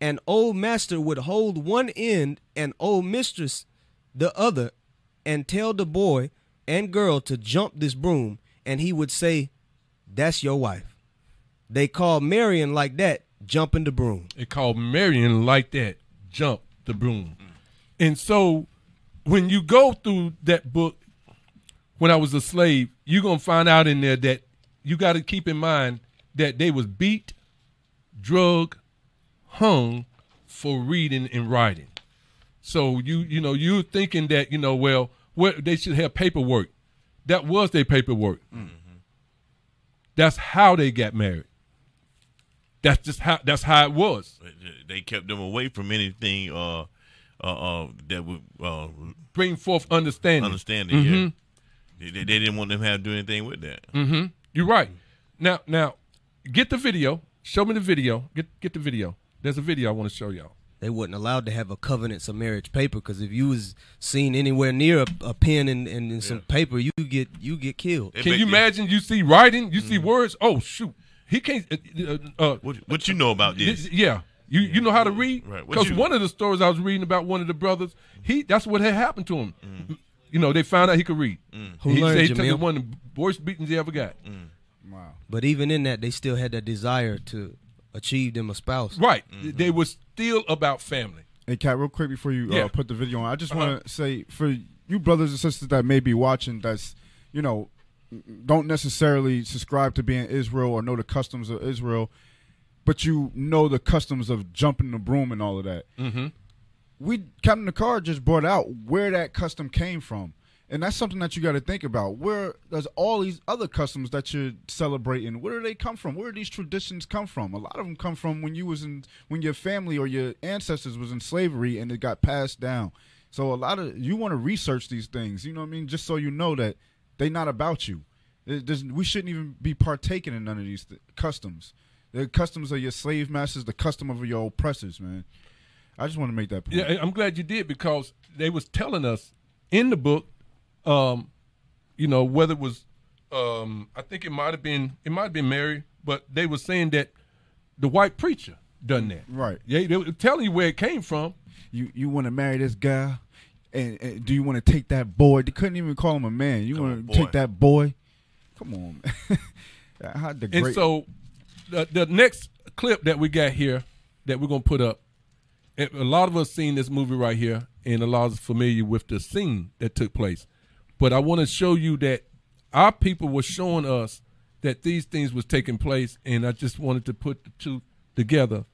and old master would hold one end and old mistress the other, and tell the boy and girl to jump this broom, and he would say, That's your wife. They called marrying like that, jumping the broom. they called marrying like that, jump the broom. And so when you go through that book, when I was a slave, you're gonna find out in there that you gotta keep in mind that they was beat, drug, hung for reading and writing. So you you know, you're thinking that, you know, well, where they should have paperwork. That was their paperwork. That's how they got married. That's just how. That's how it was. They kept them away from anything uh, uh, uh, that would uh, Bring forth understanding. understanding. Yeah, they, they didn't want them to have to do anything with that. Mm-hmm. You're right. Now, now, get the video. Show me the video. Get get the video. There's a video I want to show y'all. They wasn't allowed to have a covenants of marriage paper because if you was seen anywhere near a, a pen and, and, and some paper, you get you get killed. They Can you imagine? You see writing. You see words. Oh shoot, he can't. Uh, uh, What, what you know about this? Th- Yeah. You you know how to read? Right. Because you- one of the stories I was reading about one of the brothers, he that's what had happened to him. Mm. You know, they found out he could read. Who he learned, said he took one of the worst beatings he ever got. Mm. Wow. But even in that, they still had that desire to achieve them a spouse. Right. Mm-hmm. They were still about family. Hey, Kat, real quick before you Yeah. uh, put the video on, I just Uh-huh. want to say for you brothers and sisters that may be watching, that's you know, don't necessarily subscribe to being Israel or know the customs of Israel, but you know the customs of jumping the broom and all of that. Mm-hmm. We Captain the Car just brought out where that custom came from. And that's something that you got to think about. Where does all these other customs that you're celebrating? Where do they come from? Where do these traditions come from? A lot of them come from when you was in when your family or your ancestors was in slavery and it got passed down. So a lot of you want to research these things. You know what I mean? Just so you know that they not about you. We shouldn't even be partaking in none of these th- customs. The customs of your slave masters, the custom of your oppressors, man. I just want to make that point. Yeah, I'm glad you did because they was telling us in the book, um, you know, whether it was, um, I think it might have been, it might have been Mary, but they were saying that the white preacher done that. Right. Yeah, they were telling you where it came from. you you want to marry this guy, and, and do you want to take that boy? They couldn't even call him a man. You want to take that boy? Come on, man. How the And so the, the next clip that we got here that we're gonna put up. A lot of us seen this movie right here, and a lot of us familiar with the scene that took place. But I want to show you that our people were showing us that these things was taking place, and I just wanted to put the two together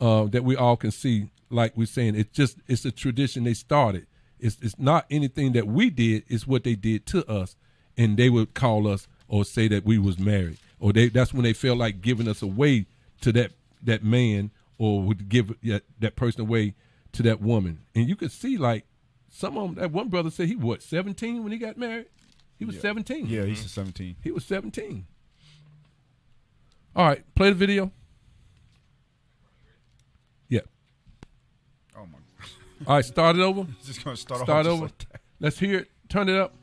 uh, that we all can see. Like we're saying, it's just it's a tradition they started. It's it's not anything that we did. It's what they did to us, and they would call us or say that we was married, or they that's when they felt like giving us away to that that man, or would give that, that person away to that woman. And you could see like some of them. That one brother said he what seventeen when he got married. He was seventeen. yeah, he's mm-hmm. 17. He was 17. All right, play the video. Yeah. Oh my, All right, start it over. just gonna start, Start off just over. like that. Let's hear it. Turn it up.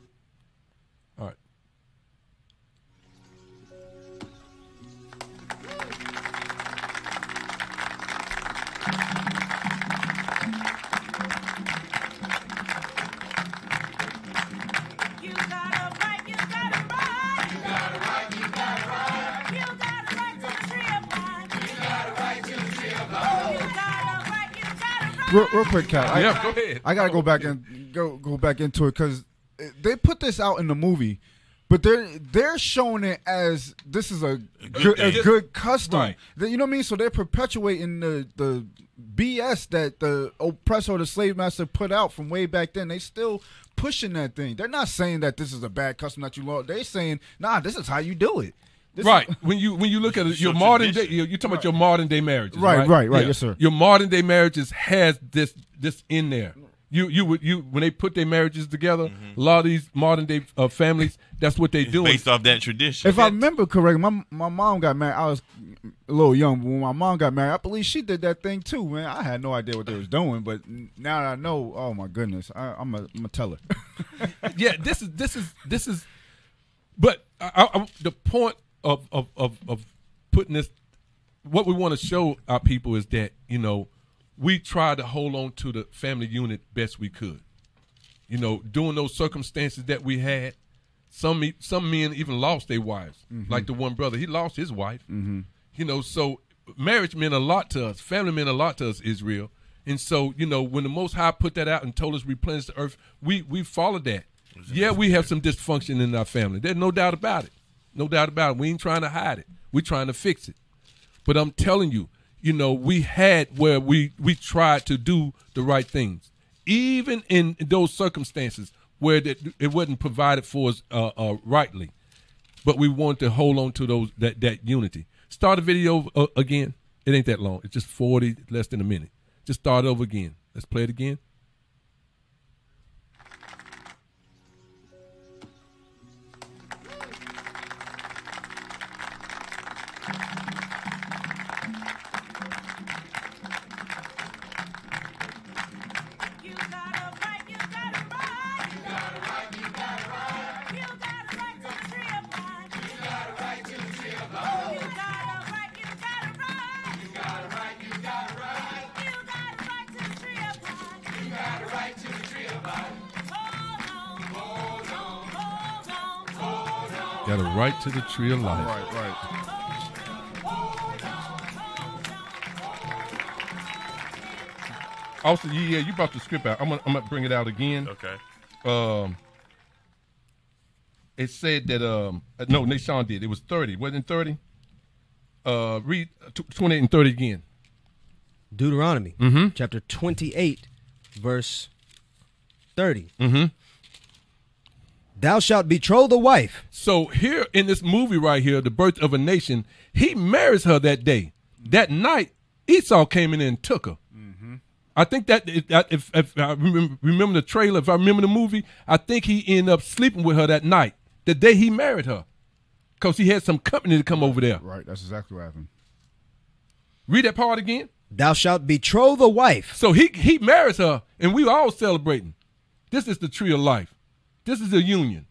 Real, real quick, Cat. I, yeah, go ahead. I gotta go back and go go back into it because they put this out in the movie, but they're they're showing it as this is a good, a good custom. Right. You know what I mean? So they're perpetuating the the BS that the oppressor or the slave master put out from way back then. They still pushing that thing. They're not saying that this is a bad custom that you lost. They're saying, nah, this is how you do it. This is- right. when you when you look at it, your your modern day, you're, you're talking about your modern day marriages. Right, Right, right, right. Yes, sir. Your modern day marriages has this this in there. You you would you when they put their marriages together, a lot of these modern day uh, families, that's what they It's doing. based off that tradition. If I remember correctly, my my mom got married. I was a little young, but when my mom got married, I believe she did that thing too, man. I had no idea what they was doing, but now that I know, oh my goodness, I, I'm a I'm a teller. yeah, this is this is this is. But I, I, the point of, of of of putting this, what we want to show our people is that you know we try to hold on to the family unit best we could. You know, during those circumstances that we had, some some men even lost their wives. Like the one brother, he lost his wife. Mm-hmm. You know, so marriage meant a lot to us. Family meant a lot to us, Israel. And so, you know, when the Most High put that out and told us replenish the earth, we we followed that. Yeah, we have some dysfunction in our family. There's no doubt about it. No doubt about it. We ain't trying to hide it. We're trying to fix it. But I'm telling you, you know, we had where we we tried to do the right things. Even in those circumstances, where it, wasn't provided for us uh, uh, rightly, but we want to hold on to those that that unity. Start the video uh, again. It ain't that long. It's just forty, less than a minute. Just start over again. Let's play it again. Right to the tree of life. Right, right. Also, yeah, yeah, you brought the script out. I'm gonna, I'm gonna bring it out again. Okay. Um, it said that um, uh, no, Nashawn did. It was 30. Wasn't it 30? Uh, read t- 28 and 30 again. Deuteronomy Mm-hmm. chapter 28, verse 30. Mm-hmm. Thou shalt betroth a wife. So here in this movie right here, The Birth of a Nation, he marries her that day. That night, Esau came in and took her. Mm-hmm. I think that if, if, if I remember, remember the trailer, if I remember the movie, I think he ended up sleeping with her that night, the day he married her, because he had some company to come over there. Right. That's exactly what happened. Read that part again. Thou shalt betroth a wife. So he he marries her, and we all celebrating. This is the tree of life. This is a union.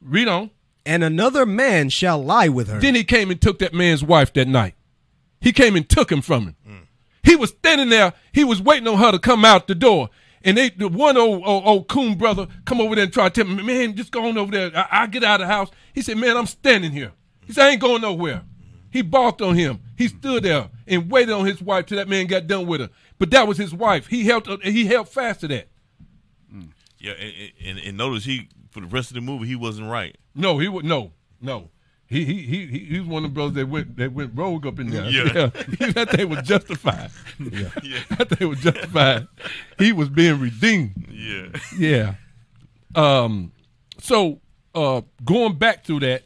Read on. and another man shall lie with her. Then he came and took that man's wife that night. He came and took him from him. Mm. He was standing there. He was waiting on her to come out the door. And they, the one old, old, old coon brother come over there and try to tell me, man, just go on over there. I, I get out of the house. He said, man, I'm standing here. He said, I ain't going nowhere. He balked on him. He stood there and waited on his wife till that man got done with her. But that was his wife. He held, he held fast to that. Yeah, and, and, and notice he for the rest of the movie he wasn't right. No, he would no, no. He he he he was one of the brothers that went that went rogue up in there. Yeah. that they was justified. Yeah. Yeah. That they was justified. He was being redeemed. Yeah. Yeah. Um so uh going back through that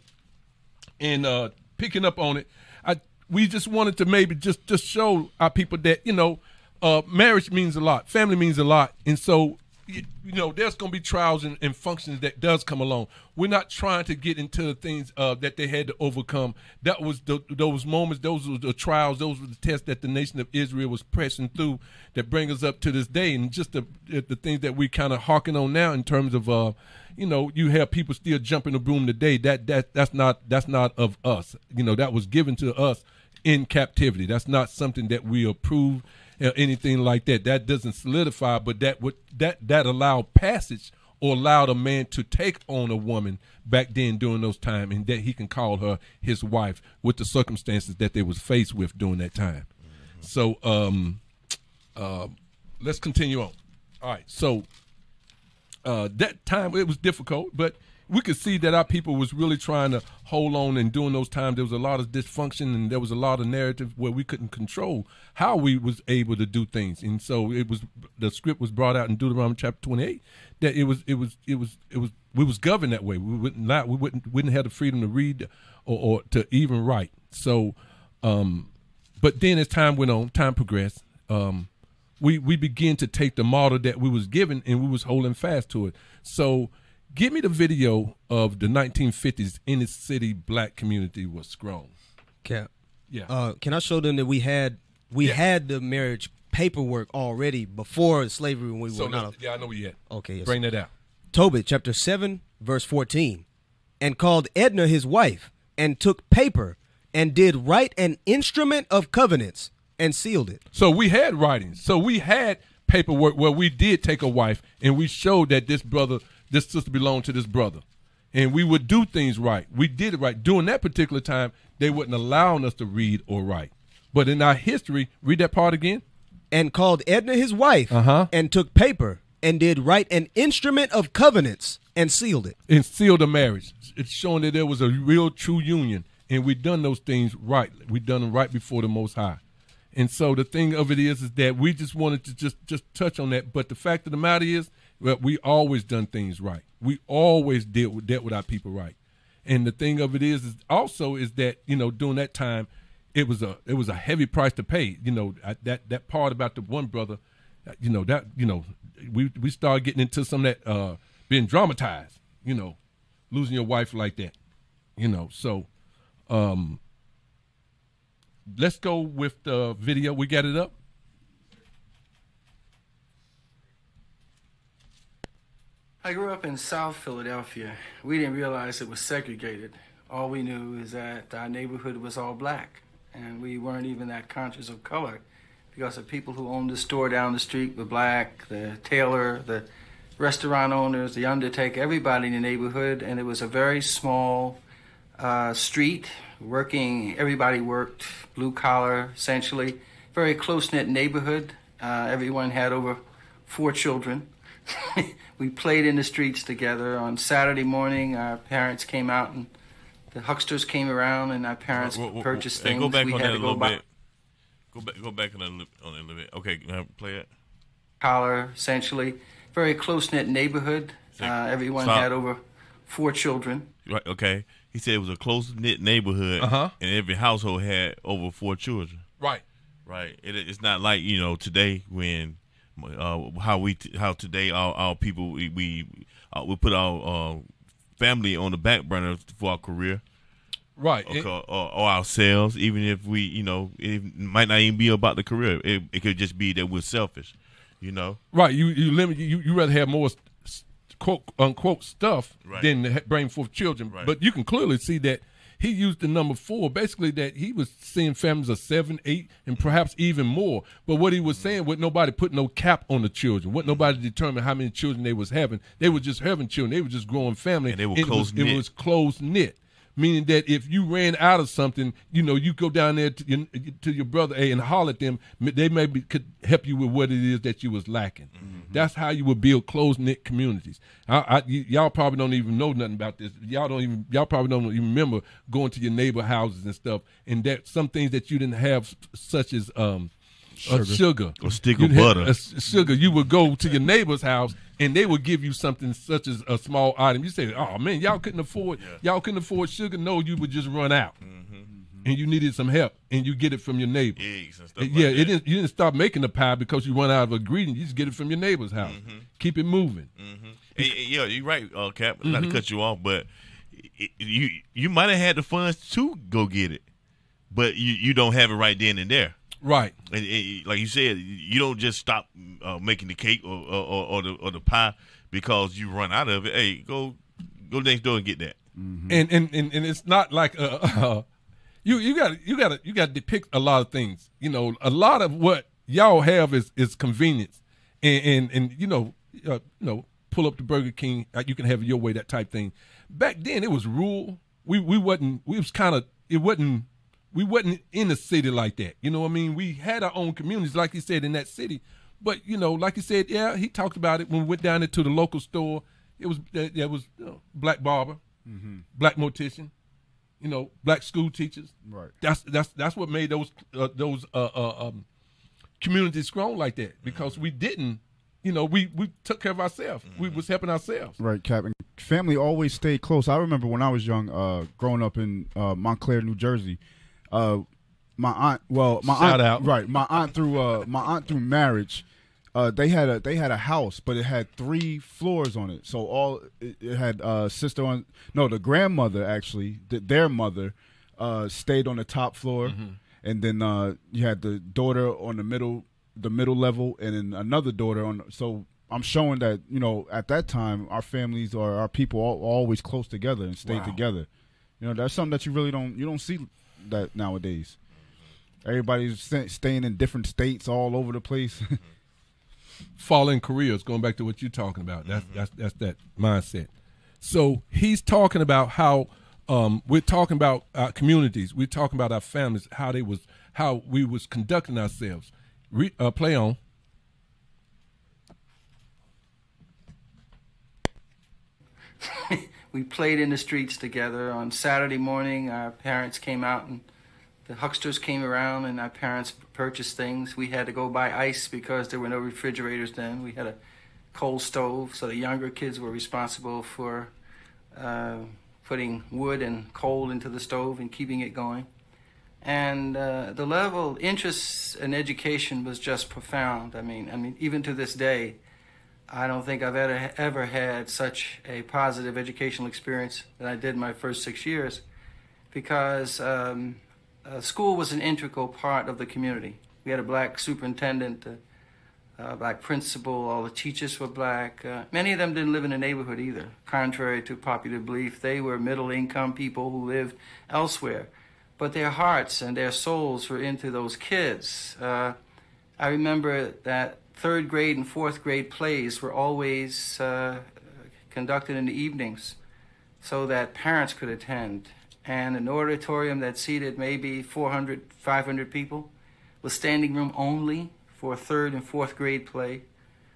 and uh picking up on it, I we just wanted to maybe just just show our people that, you know, uh marriage means a lot, family means a lot. And so you, know, there's going to be trials and, and functions that does come along. We're not trying to get into the things uh, that they had to overcome. That was the, those moments, those were the trials, those were the tests that the nation of Israel was pressing through that bring us up to this day. And just the the things that we kind of harking on now in terms of, uh, you know, you have people still jumping the broom today. That that that's not that's not of us. You know, that was given to us in captivity. That's not something that we approve anything like that. That doesn't solidify, but that would that that allowed passage or allowed a man to take on a woman back then during those time, and that he can call her his wife with the circumstances that they was faced with during that time. So um, uh, let's continue on. All right, so uh, that time it was difficult, but we could see that our people was really trying to hold on and during those times there was a lot of dysfunction and there was a lot of narrative where we couldn't control how we was able to do things. And so it was the script was brought out in Deuteronomy chapter 28 that it was it was it was it was we was governed that way. We wouldn't not we wouldn't wouldn't have the freedom to read or, or to even write. So um but then as time went on time progressed um we we begin to take the model that we was given and we was holding fast to it. So give me the video of the 1950s inner city black community was strong. Cap. Yeah. Uh, can I show them that we had we Yeah. had the marriage paperwork already before slavery when we so were not. yeah, I know we had. Okay, yes. Bring that out. Tobit chapter 7 verse 14 and called Edna his wife and took paper and did write an instrument of covenants and sealed it. So we had writings. So we had paperwork where we did take a wife and we showed that this brother, this sister belonged to this brother. And we would do things right. We did it right. During that particular time, they wouldn't allowing us to read or write. But in our history, read that part again. and called Edna his wife Uh-huh. and took paper and did write an instrument of covenants and sealed it. and sealed the marriage. It's showing that there was a real true union, and we done those things right. We done them right before the Most High. And so the thing of it is, is that we just wanted to just just touch on that. But the fact of the matter is, Well, we always done things right. We always dealt with dealt with our people right. And the thing of it is, is also is that you know during that time, it was a it was a heavy price to pay. You know I, that that part about the one brother, uh, you know that you know we we started getting into some of that uh, being dramatized. You know, losing your wife like that. You know, so um, let's go with the video. We got it up. I grew up in South Philadelphia. We didn't realize it was segregated. All we knew is that our neighborhood was all black, and we weren't even that conscious of color because the people who owned the store down the street were black, the tailor, the restaurant owners, the undertaker, everybody in the neighborhood, and it was a very small uh, street. Working, everybody worked blue collar, essentially. Very close knit neighborhood. Uh, everyone had over four children. we played in the streets together. On Saturday morning, our parents came out and the hucksters came around, and our parents Whoa, whoa, whoa. purchased Hey, things. Go back we on had that a to go little buy bit. Go back. Go back on that a little, on that a little bit. Okay, now play it. collar, essentially. Very close knit neighborhood. Uh, everyone Stop. had over four children. Right. Okay. He said it was a close knit neighborhood, Uh-huh. and every household had over four children. Right. Right. It, it's not like you know today when uh, how we how today our, our people we we, uh, we put our uh, family on the back burner for our career Right. or, It- or, or ourselves. Even if we you know it might not even be about the career. It, it could just be that we're selfish. You know. Right, you you limit you you rather have more quote unquote stuff Right. than bring forth children. Right. But you can clearly see that he used the number four, basically that he was seeing families of seven, eight, and perhaps even more. But what he was Mm-hmm. saying, with nobody put no cap on the children, what nobody determined how many children they was having. They were just having children. They were just growing family. And they were close-knit. It was close knit. Meaning that if you ran out of something, you know, you go down there to your, to your brother A and holler at them. They maybe could help you with what it is that you was lacking. That's how you would build close knit communities. I, I, y- y'all probably don't even know nothing about this. Y'all don't even y'all probably don't even remember going to your neighbor houses and stuff. And that some things that you didn't have, such as um, sugar, sugar. A stick of butter. a sugar. You would go to your neighbor's house and they would give you something such as a small item. You say, "Oh man, y'all couldn't afford y'all couldn't afford sugar." No, you would just run out, and you needed some help, and you get it from your neighbor. Eggs and stuff. Yeah, like it didn't. You didn't stop making the pie because you run out of a ingredient. You just get it from your neighbor's house. Mm-hmm. Keep it moving. Hey, hey, yeah, you're right, uh, Cap. Mm-hmm. Not to cut you off, but it, you you might have had the funds to go get it, but you, you don't have it right then and there. Right. And, and like you said, you don't just stop uh, making the cake or, or, or, or the or the pie because you run out of it. Hey, go go next door and get that. and, and and and it's not like uh, uh you you got you got to you got to depict a lot of things. You know, a lot of what y'all have is is convenience, and and, and you know, uh, you know, pull up the Burger King, uh, you can have it your way, that type thing. Back then, it was rule. We we wasn't. We was kind of. It wasn't. We wasn't in a city like that. You know what I mean? We had our own communities, like he said, in that city. But you know, like he said, yeah, he talked about it when we went down there to the local store. It was that that was you know, black barber, black mortician, you know, black school teachers. Right. That's that's that's what made those uh, those uh, uh, um, communities strong like that because we didn't, you know, we we took care of ourselves. We was helping ourselves. Right, Cap. And family always stayed close. I remember when I was young, uh, growing up in uh, Montclair, New Jersey. Uh, my aunt, well, my Shout aunt, out. right? My aunt through uh, my aunt through marriage. Uh, they had a they had a house, but it had three floors on it. So all it, it had uh, sister on no the grandmother actually th- their mother uh, stayed on the top floor, Mm-hmm. and then uh, you had the daughter on the middle the middle level, and then another daughter on. So I'm showing that you know at that time our families or our people all, always close together and stayed Wow. together. You know that's something that you really don't you don't see that nowadays. Everybody's sta- staying in different states all over the place. Falling careers, going back to what you're talking about. That's that's that's that mindset. So he's talking about how um, we're talking about our communities. We're talking about our families, how they was how we was conducting ourselves. Re, uh, play on. we played in the streets together. On Saturday morning, our parents came out and the hucksters came around, and our parents purchased things. We had to go buy ice because there were no refrigerators then. We had a coal stove, so the younger kids were responsible for uh, putting wood and coal into the stove and keeping it going. And uh, the level interest in education was just profound. I mean, I mean, even to this day, I don't think I've ever ever had such a positive educational experience that I did my first six years, because um, uh, school was an integral part of the community. We had a black superintendent, a, uh, black principal, all the teachers were black. Uh, many of them didn't live in the neighborhood either, contrary to popular belief. They were middle income people who lived elsewhere, but their hearts and their souls were into those kids. Uh, I remember that third grade and fourth grade plays were always uh, conducted in the evenings so that parents could attend. And an auditorium that seated maybe 400, 500 people was standing room only for a third and fourth grade play.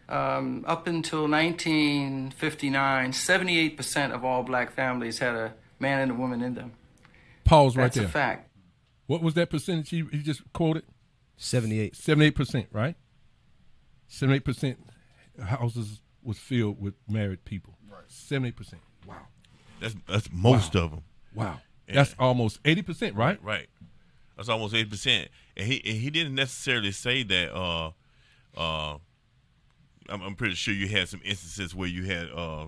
Um, up until 1959, 78% of all black families had a man and a woman in them. Pause right That's there. a fact. What was that percentage he, he just quoted? 78. Seventy-eight percent, right? Seventy-eight percent houses was filled with married people. Seventy-eight percent. Wow. That's that's most Wow. of them. Wow. That's almost eighty percent, right? Right. That's almost eighty percent. And he and he didn't necessarily say that. Uh, uh, I'm, I'm pretty sure you had some instances where you had uh,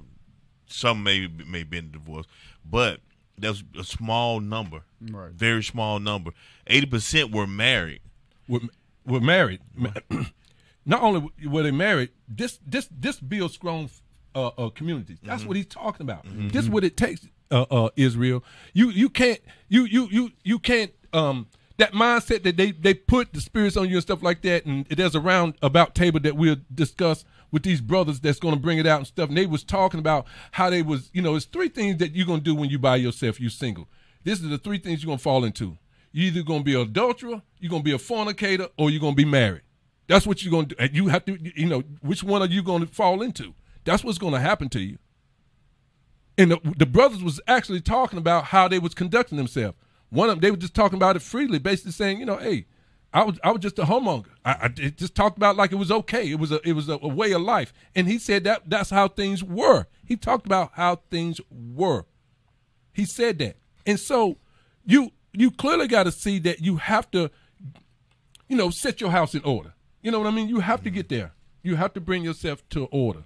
some may may been divorced, but that was a small number, Right. very small number. Eighty percent were married. Were, were married. Not only were they married, this this this builds strong uh, uh, communities. That's what he's talking about. This is what it takes, uh, uh, Israel. You you can't you you you you can't um that mindset that they they put the spirits on you and stuff like that. And there's a roundabout table that we'll discuss with these brothers that's going to bring it out and stuff. And they was talking about how they was you know it's three things that you're gonna do when you by yourself. You single. This is the three things you're gonna fall into. You're either gonna be an adulterer, you're gonna be a fornicator, or you're gonna be married. That's what you're gonna do. You have to, you know, which one are you gonna fall into? That's what's gonna happen to you. And the, the brothers was actually talking about how they was conducting themselves. One of them, they were just talking about it freely, basically saying, you know, hey, I was I was just a whoremonger. I, I just talked about like it was okay. It was a it was a, a way of life. And he said that that's how things were. He talked about how things were. He said that. And so you you clearly got to see that you have to you know, set your house in order. You know what I mean? You have to get there. You have to bring yourself to order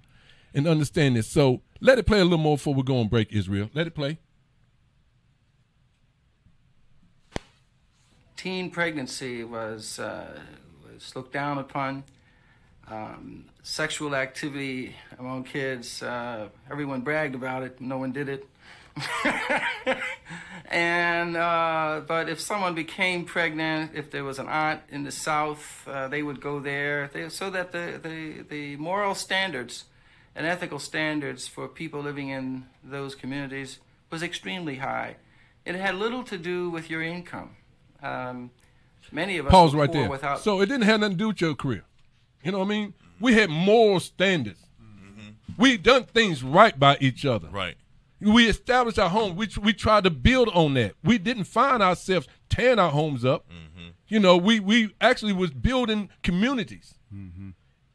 and understand this. So let it play a little more before we go on break, Israel. Let it play. teen pregnancy was uh, was looked down upon. Um, sexual activity among kids, uh, everyone bragged about it. No one did it. and uh, but if someone became pregnant, if there was an aunt in the South, uh, they would go there. They, so that the, the the moral standards and ethical standards for people living in those communities was extremely high. It had little to do with your income. Um, many of us Pause were right poor there. without So it didn't have nothing to do with your career. You know what I mean? We had moral standards. We done things right by each other. Right. We established our home. We we tried to build on that. We didn't find ourselves tearing our homes up. Mm-hmm. You know, we we actually was building communities. Mm-hmm.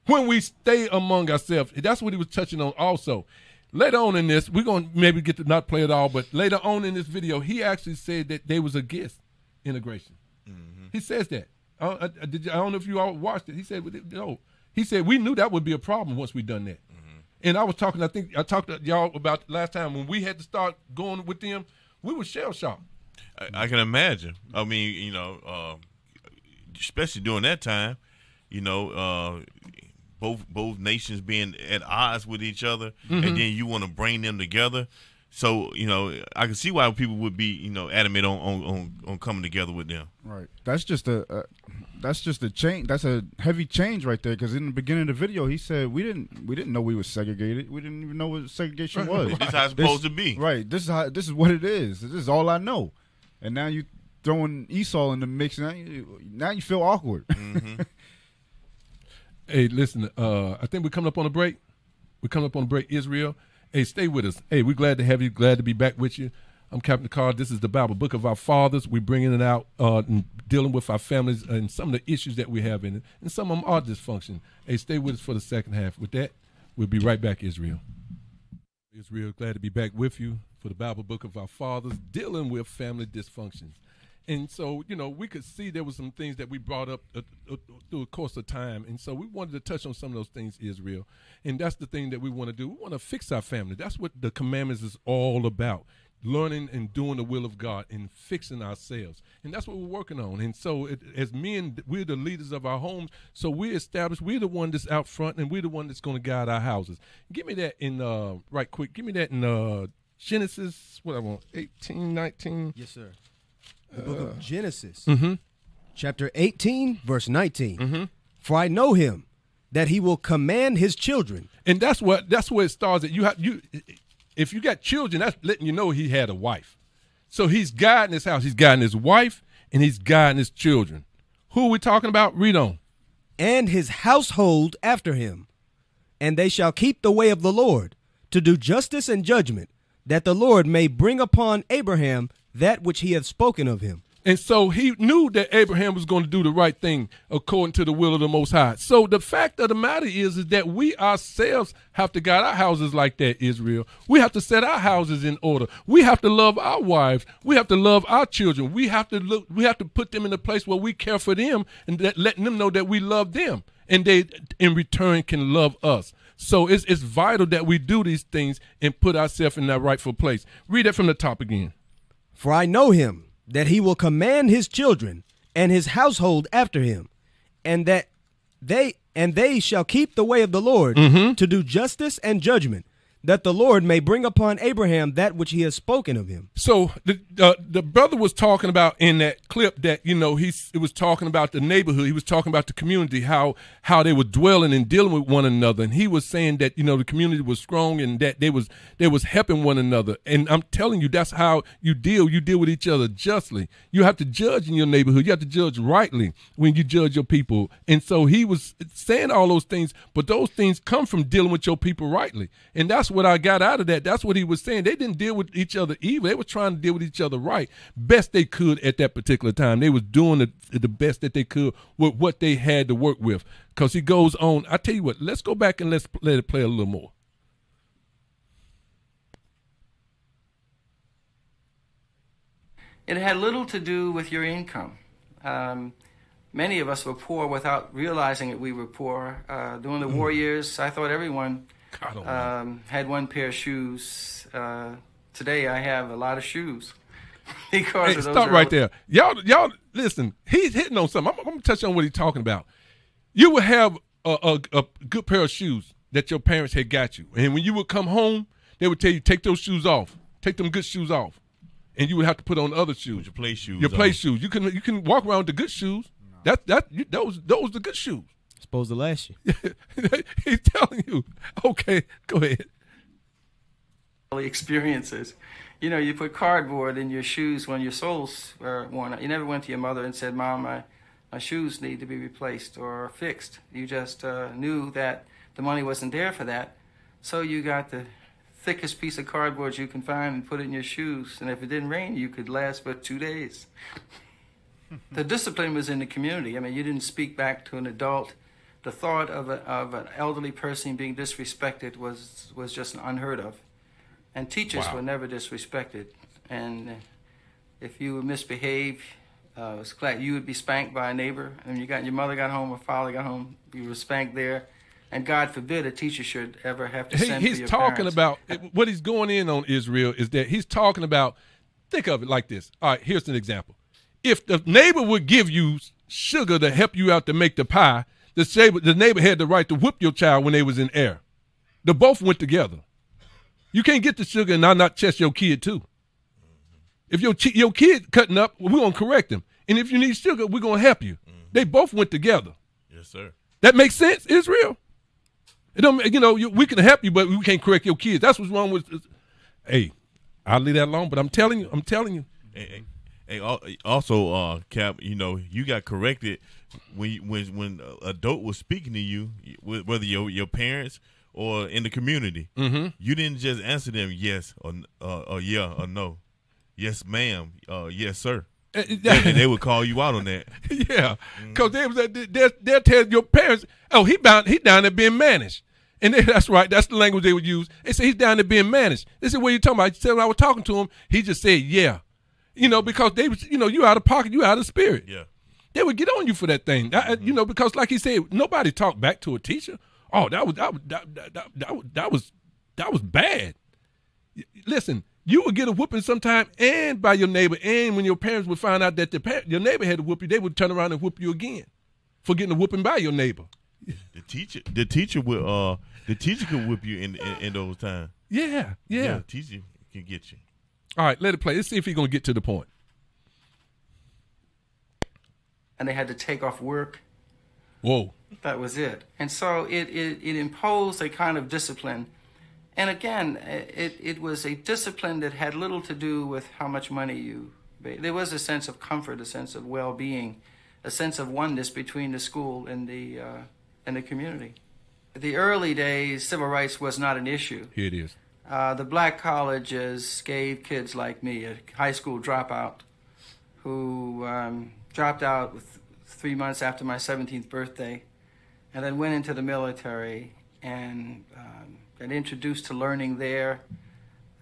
When we stay among ourselves, that's what he was touching on. Also, later on in this, we're gonna maybe get to not play it all, but later on in this video, he actually said that there was a guest integration. Mm-hmm. He says that. Uh, I, I, did you- I don't know if you all watched it. He said, "No." He said we knew that would be a problem once we done that. And I was talking. I think I talked to y'all about last time when we had to start going with them. We were shell shocked. I, I can imagine. I mean, you know, uh, especially during that time, you know, uh, both both nations being at odds with each other, and then you want to bring them together. So you know, I can see why people would be you know adamant on on, on, on coming together with them. Right. That's just a, a that's just a change. That's a heavy change right there. Because in the beginning of the video, he said we didn't we didn't know we was segregated. We didn't even know what segregation was. This is how it's This- supposed to be. Right. This is how this is what it is. This is all I know. And now you throwing Esau in the mix. Now you now you feel awkward. Hey, listen. Uh, I think we're coming up on a break. We're coming up on a break. Israel. Hey, stay with us. Hey, we're glad to have you. Glad to be back with you. I'm Captain Card. This is the Bible Book of Our Fathers. We're bringing it out uh, and dealing with our families and some of the issues that we have in it, and some of them are dysfunction. Hey, stay with us for the second half. With that, We'll be right back, Israel. Israel, glad to be back with you for the Bible Book of Our Fathers, dealing with family dysfunctions. And so, you know, we could see there were some things that we brought up uh, uh, through the course of time. And so we wanted to touch on some of those things, Israel. And that's the thing that we want to do. We want to fix our family. That's what the commandments is all about. Learning and doing the will of God and fixing ourselves. And that's what we're working on. And so, it, as men, we're the leaders of our homes. So we're established, we're the one that's out front and we're the one that's going to guide our houses. Give me that in, uh, right quick, give me that in uh, Genesis, what I want, 18, 19. Yes, sir. The book of Genesis, Mm-hmm. chapter 18, verse 19. Mm-hmm. For I know him that he will command his children. and that's what that's where it starts. At you have you, if you got children, that's letting you know he had a wife. So he's guiding his house. He's guiding his wife and he's guiding his children. Who are we talking about? Read on. and his household after him. And they shall keep the way of the Lord, to do justice and judgment, that the Lord may bring upon Abraham that which he hath spoken of him. And so he knew that Abraham was going to do the right thing according to the will of the Most High. So the fact of the matter is, is that we ourselves have to guide our houses like that, Israel. We have to set our houses in order. We have to love our wives. We have to love our children. We have to look. We have to put them in a place where we care for them and that, letting them know that we love them, and they, in return, can love us. So it's it's vital that we do these things and put ourselves in that rightful place. Read that from the top again. For I know him that he will command his children and his household after him, and that they and they shall keep the way of the Lord mm-hmm. to do justice and judgment, that the Lord may bring upon Abraham that which he has spoken of him. So the uh, the brother was talking about in that clip that you know he's it was talking about the neighborhood. He was talking about the community, how how they were dwelling and dealing with one another, and he was saying that you know the community was strong and that they was they was helping one another. And I'm telling you, that's how you deal. You deal with each other justly. You have to judge in your neighborhood. You have to judge rightly when you judge your people. And so he was saying all those things, but those things come from dealing with your people rightly. And that's what I got out of that. That's what he was saying. They didn't deal with each other evil. They were trying to deal with each other right, best they could at that particular time. They was doing the, the best that they could with what they had to work with. Because he goes on. I tell you what. Let's go back and let's let it play a little more. It had little to do with your income. Um, many of us were poor without realizing that we were poor. Uh, during the war years, I thought everyone God almighty. um, had one pair of shoes. Uh, today, I have a lot of shoes because Hey, of those stop right early- there. Y'all, y'all, listen. He's hitting on something. I'm, I'm gonna touch on what he's talking about. You would have a, a, a good pair of shoes that your parents had got you, and when you would come home, they would tell you take those shoes off, take them good shoes off, and you would have to put on other shoes. Your play shoes. Your play on. shoes. You can you can walk around with the good shoes. That that you, those those the good shoes. Supposed to last you. he's telling you. Okay, go ahead. early experiences. You know, you put cardboard in your shoes when your soles were worn out. You never went to your mother and said, Mom, my, my shoes need to be replaced or fixed. You just uh, knew that the money wasn't there for that. So you got the thickest piece of cardboard you can find and put it in your shoes. And if it didn't rain, you could last but two days. the discipline was in the community. I mean, you didn't speak back to an adult. The thought of, a, of an elderly person being disrespected was, was just unheard of. And teachers Wow. were never disrespected. And if you would misbehave, uh, it was glad you would be spanked by a neighbor. And you got your mother got home or father got home, you were spanked there. And God forbid a teacher should ever have to send for he's talking parents. about what he's going in on Israel is that he's talking about. Think of it like this. All right, here's an example. If the neighbor would give you sugar to help you out to make the pie, the neighbor, the neighbor had the right to whip your child when they was in air. The both went together. You can't get the sugar and not not test your kid too. If your your kid cutting up, we're gonna correct him. And if you need sugar, we're gonna help you. Mm-hmm. They both went together. Yes, sir. That makes sense, Israel. It don't, you know, you, we can help you, but we can't correct your kids. That's what's wrong with. Hey, I'll leave that alone. But I'm telling you, I'm telling you. Hey, hey, hey, also, uh, Cap, you know, you got corrected when you, when when adult was speaking to you, whether your your parents or in the community. Mm-hmm. You didn't just answer them yes or uh, or yeah or no. Yes, ma'am. Uh, yes, sir. and they would call you out on that. yeah, because they was they'll they'll tell your parents, oh, he bound he down there being managed, And they, that's right. That's the language they would use. They say he's down there being managed. This is what you're talking about. He said when I was talking to him, he just said, "Yeah," you know, because they was, you know, you out of pocket, you out of spirit. Yeah. They would get on you for that thing. I- I- you know, because like he said, nobody talked back to a teacher. Oh, that was that was that that, that, that, was, that was that was bad. Listen, you would get a whooping sometime, and by your neighbor, and when your parents would find out that the pa- your neighbor had to whoop you, they would turn around and whoop you again for getting a whooping by your neighbor. The teacher, the teacher will, uh, the teacher could whip you in in, in those times. Yeah, yeah. the teacher can get you. All right, let it play. Let's see if he's gonna get to the point. and they had to take off work. Whoa. That was it. And so it, it, it imposed a kind of discipline. And again, it, it was a discipline that had little to do with how much money you made. There was a sense of comfort, a sense of well being, a sense of oneness between the school and the, uh, and the community. The early days, civil rights was not an issue. Here it is. Uh, the black colleges gave kids like me, a high school dropout, who um, dropped out with three months after my 17th birthday, and then went into the military and um, got introduced to learning there.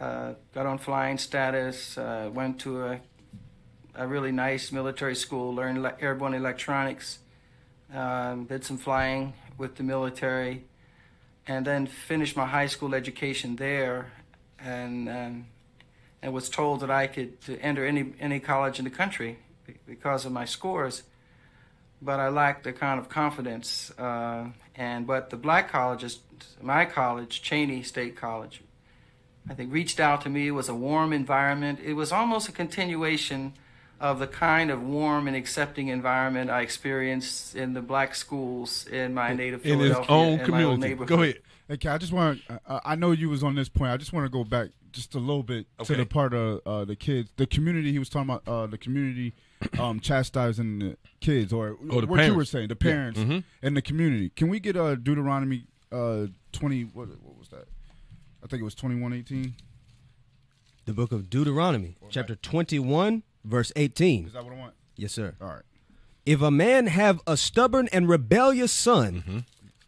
Uh, got on flying status. Uh, went to a, a really nice military school. Learned ele- airborne electronics. Um, did some flying with the military and then finished my high school education there, and um, and was told that I could to enter any any college in the country because of my scores, but I lacked the kind of confidence. Uh, and but the black colleges, my college, Cheyney State College, I think reached out to me. It was a warm environment. It was almost a continuation of the kind of warm and accepting environment I experienced in the black schools in my native In his Philadelphia own and my old community. neighborhood. Go ahead. Hey, I just want to. Uh, I know you was on this point. I just want to go back just a little bit Okay. to the part of uh, the kids, the community. He was talking about uh, the community um, chastising the kids, or Oh, the what you were saying, the Yeah. parents Mhm. and the community. Can we get uh, Deuteronomy uh, twenty? What, what was that? I think it was twenty one eighteen. The book of Deuteronomy, chapter 21, verse 18. Is that what I want? Yes, sir. All right. If a man have a stubborn and rebellious son, Mm-hmm.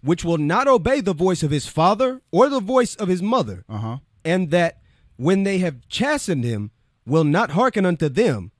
which will not obey the voice of his father or the voice of his mother, Uh huh. and that when they have chastened him will not hearken unto them,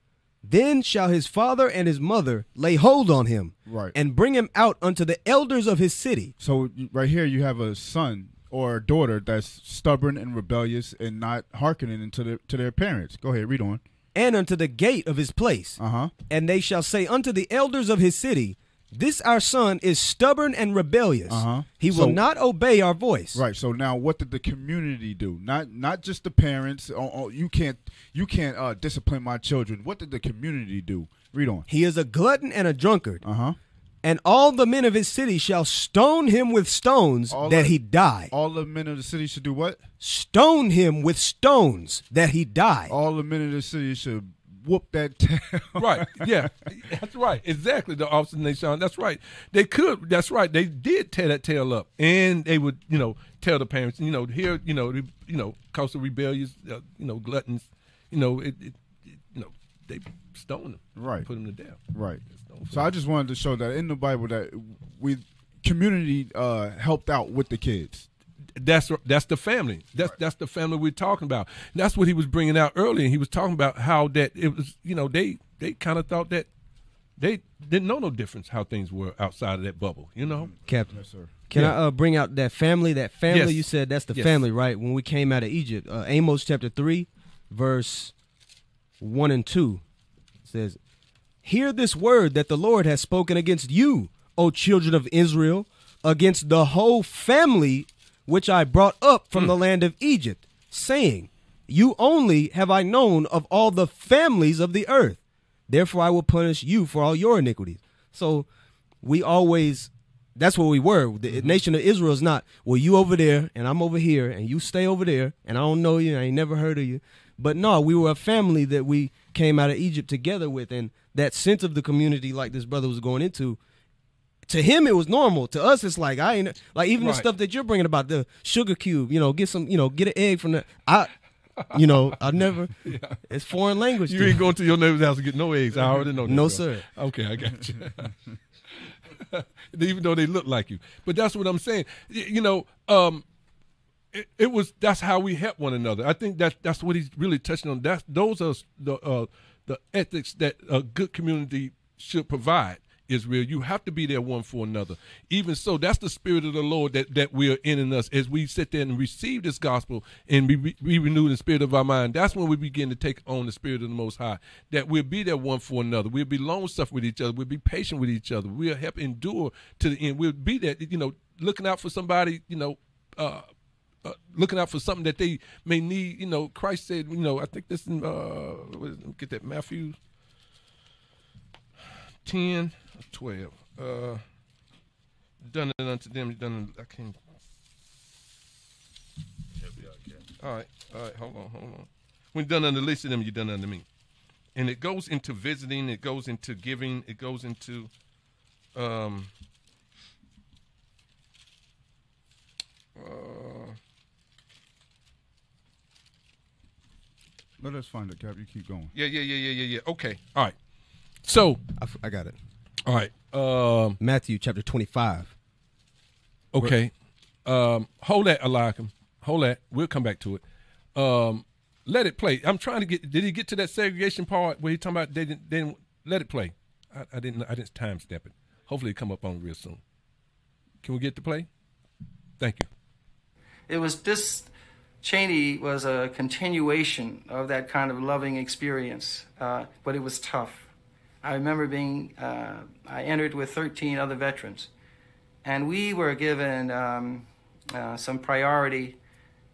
then shall his father and his mother lay hold on him, Right. and bring him out unto the elders of his city. So right here, you have a son or a daughter that's stubborn and rebellious and not hearkening into their to their parents. Go ahead, read on. And unto the gate of his place. Uh huh. And they shall say unto the elders of his city, This our son is stubborn and rebellious. Uh-huh. He So- will not obey our voice. Right. So now, what did the community do? Not not just the parents. Oh, oh, you can't you can't uh, discipline my children. What did the community do? Read on. He is a glutton and a drunkard. Uh huh. And all the men of his city shall stone him with stones All that the- he die. All the men of the city should do what? Stone him with stones that he die. All the men of the city should whoop that tail. right. Yeah, that's right. Exactly. The officer nation. That's right. They could. That's right. They did tear that tail up, and they would, you know, tell the parents, you know, here, you know, the- you know, cause of rebellious, uh, you know, gluttons, you know, it, it, it you know, they stoned them, Right. put them to death. Right. Stone So I just wanted to show that in the Bible that we community uh, helped out with the kids. that's that's the family. That's that's the family we're talking about. And that's what he was bringing out earlier. He was talking about how that it was. You know, they they kind of thought that they didn't know no difference how things were outside of that bubble. You know. Captain. Yes, sir. Can Yeah. I uh, bring out that family? That family Yes. you said that's the Yes. family, right? When we came out of Egypt, uh, Amos chapter three, verse one and two says, "Hear this word that the Lord has spoken against you, O children of Israel, against the whole family which I brought up from the hmm. land of Egypt, saying, You only have I known of all the families of the earth. Therefore I will punish you for all your iniquities." So we always that's what we were. The mm-hmm. nation of Israel is not, well, you over there and I'm over here and you stay over there and I don't know you, I ain't never heard of you. But no, we were a family that we came out of Egypt together with and that sense of the community like this brother was going into to him it was normal. To us it's like I ain't like even the stuff that you're bringing about the sugar cube, you know, get some, you know, get an egg from the I you know, I never it's foreign language. You ain't going to your neighbor's house to get no eggs. I already know. that, No, bro. sir. Okay, I got you. even though they look like you. But that's what I'm saying. You know, um, it, it was that's how we help one another. I think that that's what he's really touching on. That's those are the uh, the ethics that a good community should provide. Israel, you have to be there one for another. Even so, that's the spirit of the Lord that, that we are in in us as we sit there and receive this gospel and be, be, renewed in the spirit of our mind. That's when we begin to take on the spirit of the Most High. That we'll be there one for another. We'll be long suffering with each other. We'll be patient with each other. We'll help endure to the end. We'll be there, you know, looking out for somebody, you know, uh, uh, looking out for something that they may need. You know, Christ said, you know, I think this in, uh, get that Matthew 10, 12. Uh, done it unto them, done it, I can't. All right, all right, hold on, hold on. When done unto the least of them, you done unto me. And it goes into visiting, it goes into giving, it goes into um uh, Let us find it, Cap. You keep going. yeah, yeah, yeah, yeah, yeah, yeah. Okay. All right. So, I, f- I got it. all right. Um Matthew chapter 25. Okay. Um, hold that, Eliakim. Hold that. We'll come back to it. Um, let it play. I'm trying to get. Did he get to that segregation part where he talking about they didn't? They didn't let it play. I, I didn't. I didn't time step it. Hopefully, it come up on real soon. Can we get to play? Thank you. It was this Cheyney was a continuation of that kind of loving experience, uh, but it was tough. I remember being, uh, I entered with 13 other veterans, and we were given um, uh, some priority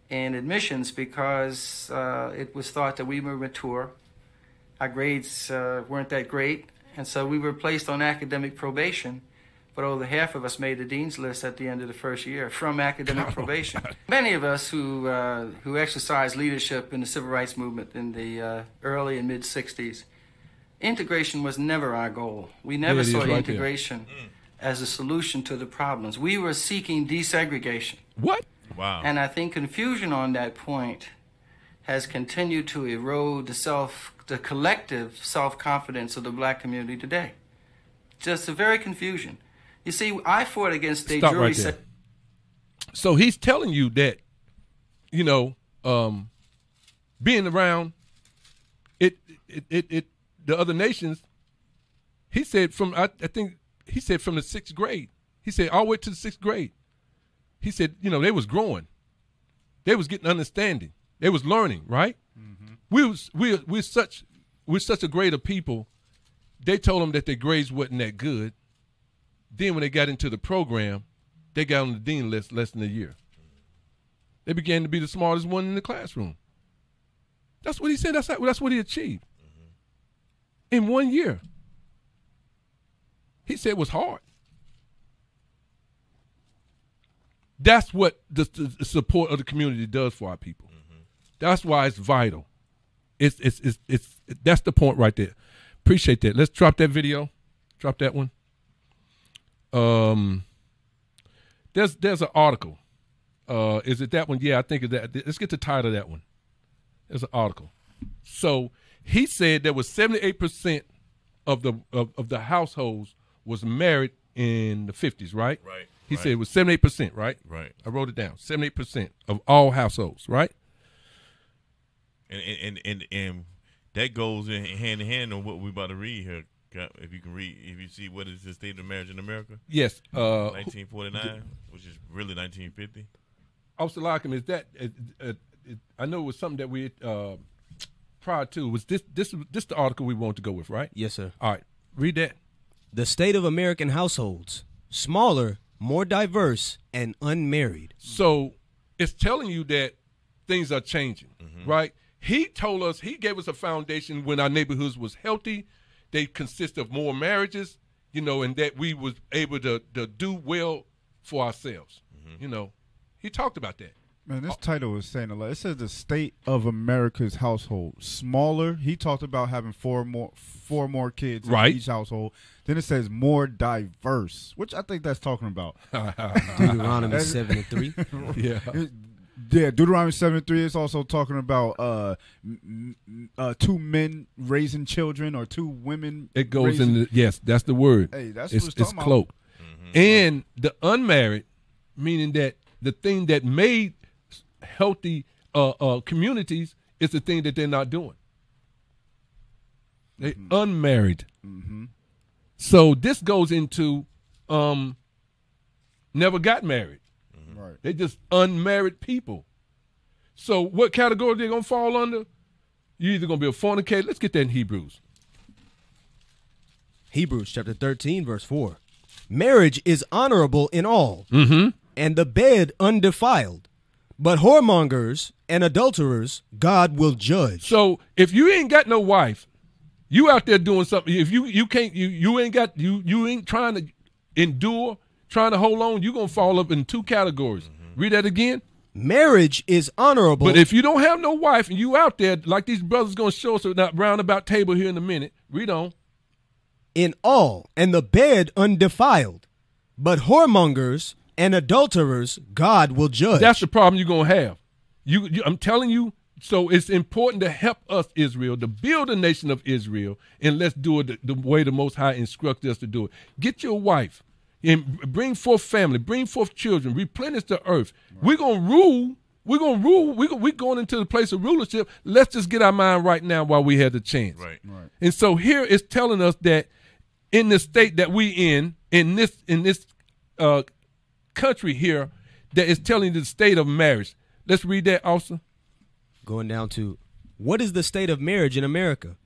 in admissions because uh, it was thought that we were mature. Our grades uh, weren't that great, and so we were placed on academic probation. But over half of us made the dean's list at the end of the first year from academic probation. Many of us who uh, who exercised leadership in the civil rights movement in the uh, early and mid '60s, integration was never our goal. We never it is saw right there. integration as a solution to the problems. We were seeking desegregation. What? Wow. And I think confusion on that point has continued to erode the self, the collective self-confidence of the black community today. Just a very confusion. You see, I fought against a Stop jury right there. So he's telling you that, you know, um, being around it, it, it, it, the other nations. He said from I, I think he said from the sixth grade. He said all the way to the sixth grade. He said you know they was growing, they was getting understanding, they was learning. Right? We was we we're such we're such a grade of people. They told them that their grades wasn't that good. Then when they got into the program, they got on the dean list less than a year. They began to be the smartest one in the classroom. That's what he said. That's that's what he achieved in one year. He said it was hard. That's what the, the support of the community does for our people. That's why it's vital. It's, it's it's it's that's the point right there. Appreciate that. Let's drop that video. Drop that one. Um, there's there's an article. Uh, is it that one? Yeah, I think it's that. Let's get the title of that one. There's an article. So he said there was 78 percent of the of, of the households was married in the 50s, right? Right, He right. said it was 78 percent, right? Right. I wrote it down. 78 percent of all households, right? and and and and that goes in hand in hand on what we're about to read here. Cap, If you can read, if you see what is the state of marriage in America, Yes. Uh, 1949, which is really 1950. Officer Lockham, is that? Uh, uh, it, I know it was something that we uh, prior to was this this this the article we want to go with, right? Yes, sir. All right, read that. The state of American households smaller, more diverse, and unmarried. So it's telling you that things are changing, right? He told us he gave us a foundation when our neighborhoods was healthy. They consist of more marriages, you know, and that we was able to to do well for ourselves. Mm-hmm. You know, he talked about that. Man, this oh. title is saying a lot. It says the state of America's household smaller. He talked about having four more four more kids Right. in each household. Then it says more diverse, which I think that's talking about. Deuteronomy 7 and 3. Yeah. It- yeah, Deuteronomy seven three is also talking about uh, m- m- uh, two men raising children or two women. It goes raising, in the yes, that's the word. Hey, that's it's, what it's it's talking about. cloaked. and the unmarried, meaning that the thing that made healthy uh, uh, communities is the thing that they're not doing. They unmarried. So this goes into um, never got married. Right. They just unmarried people. So what category they gonna fall under? You either gonna be a fornicator. Let's get that in Hebrews. Hebrews chapter 13, verse 4. Marriage is honorable in all, Mm-hmm. and the bed undefiled. But whoremongers and adulterers God will judge. So if you ain't got no wife, you out there doing something. If you you can't you you ain't got you you ain't trying to endure, trying to hold on, you're gonna fall up in two categories. Mm-hmm. Read that again. Marriage is honorable. But if you don't have no wife and you out there like these brothers gonna show us that roundabout table here in a minute, read on. in all, and the bed undefiled. But whoremongers and adulterers God will judge. That's the problem you're gonna have. You, you, I'm telling you. So it's important to help us, Israel, to build a nation of Israel, and let's do it the, the way the Most High instructed us to do it. Get your wife and bring forth family, bring forth children, replenish the earth. We're gonna rule. We're gonna rule. We we're going into the place of rulership. Let's just get our mind right now while we have the chance. Right. Right. And so here it's telling us that in the state that we in, in this in this uh, country here, that is telling the state of marriage. Let's read that also. Going down to what is the state of marriage in America?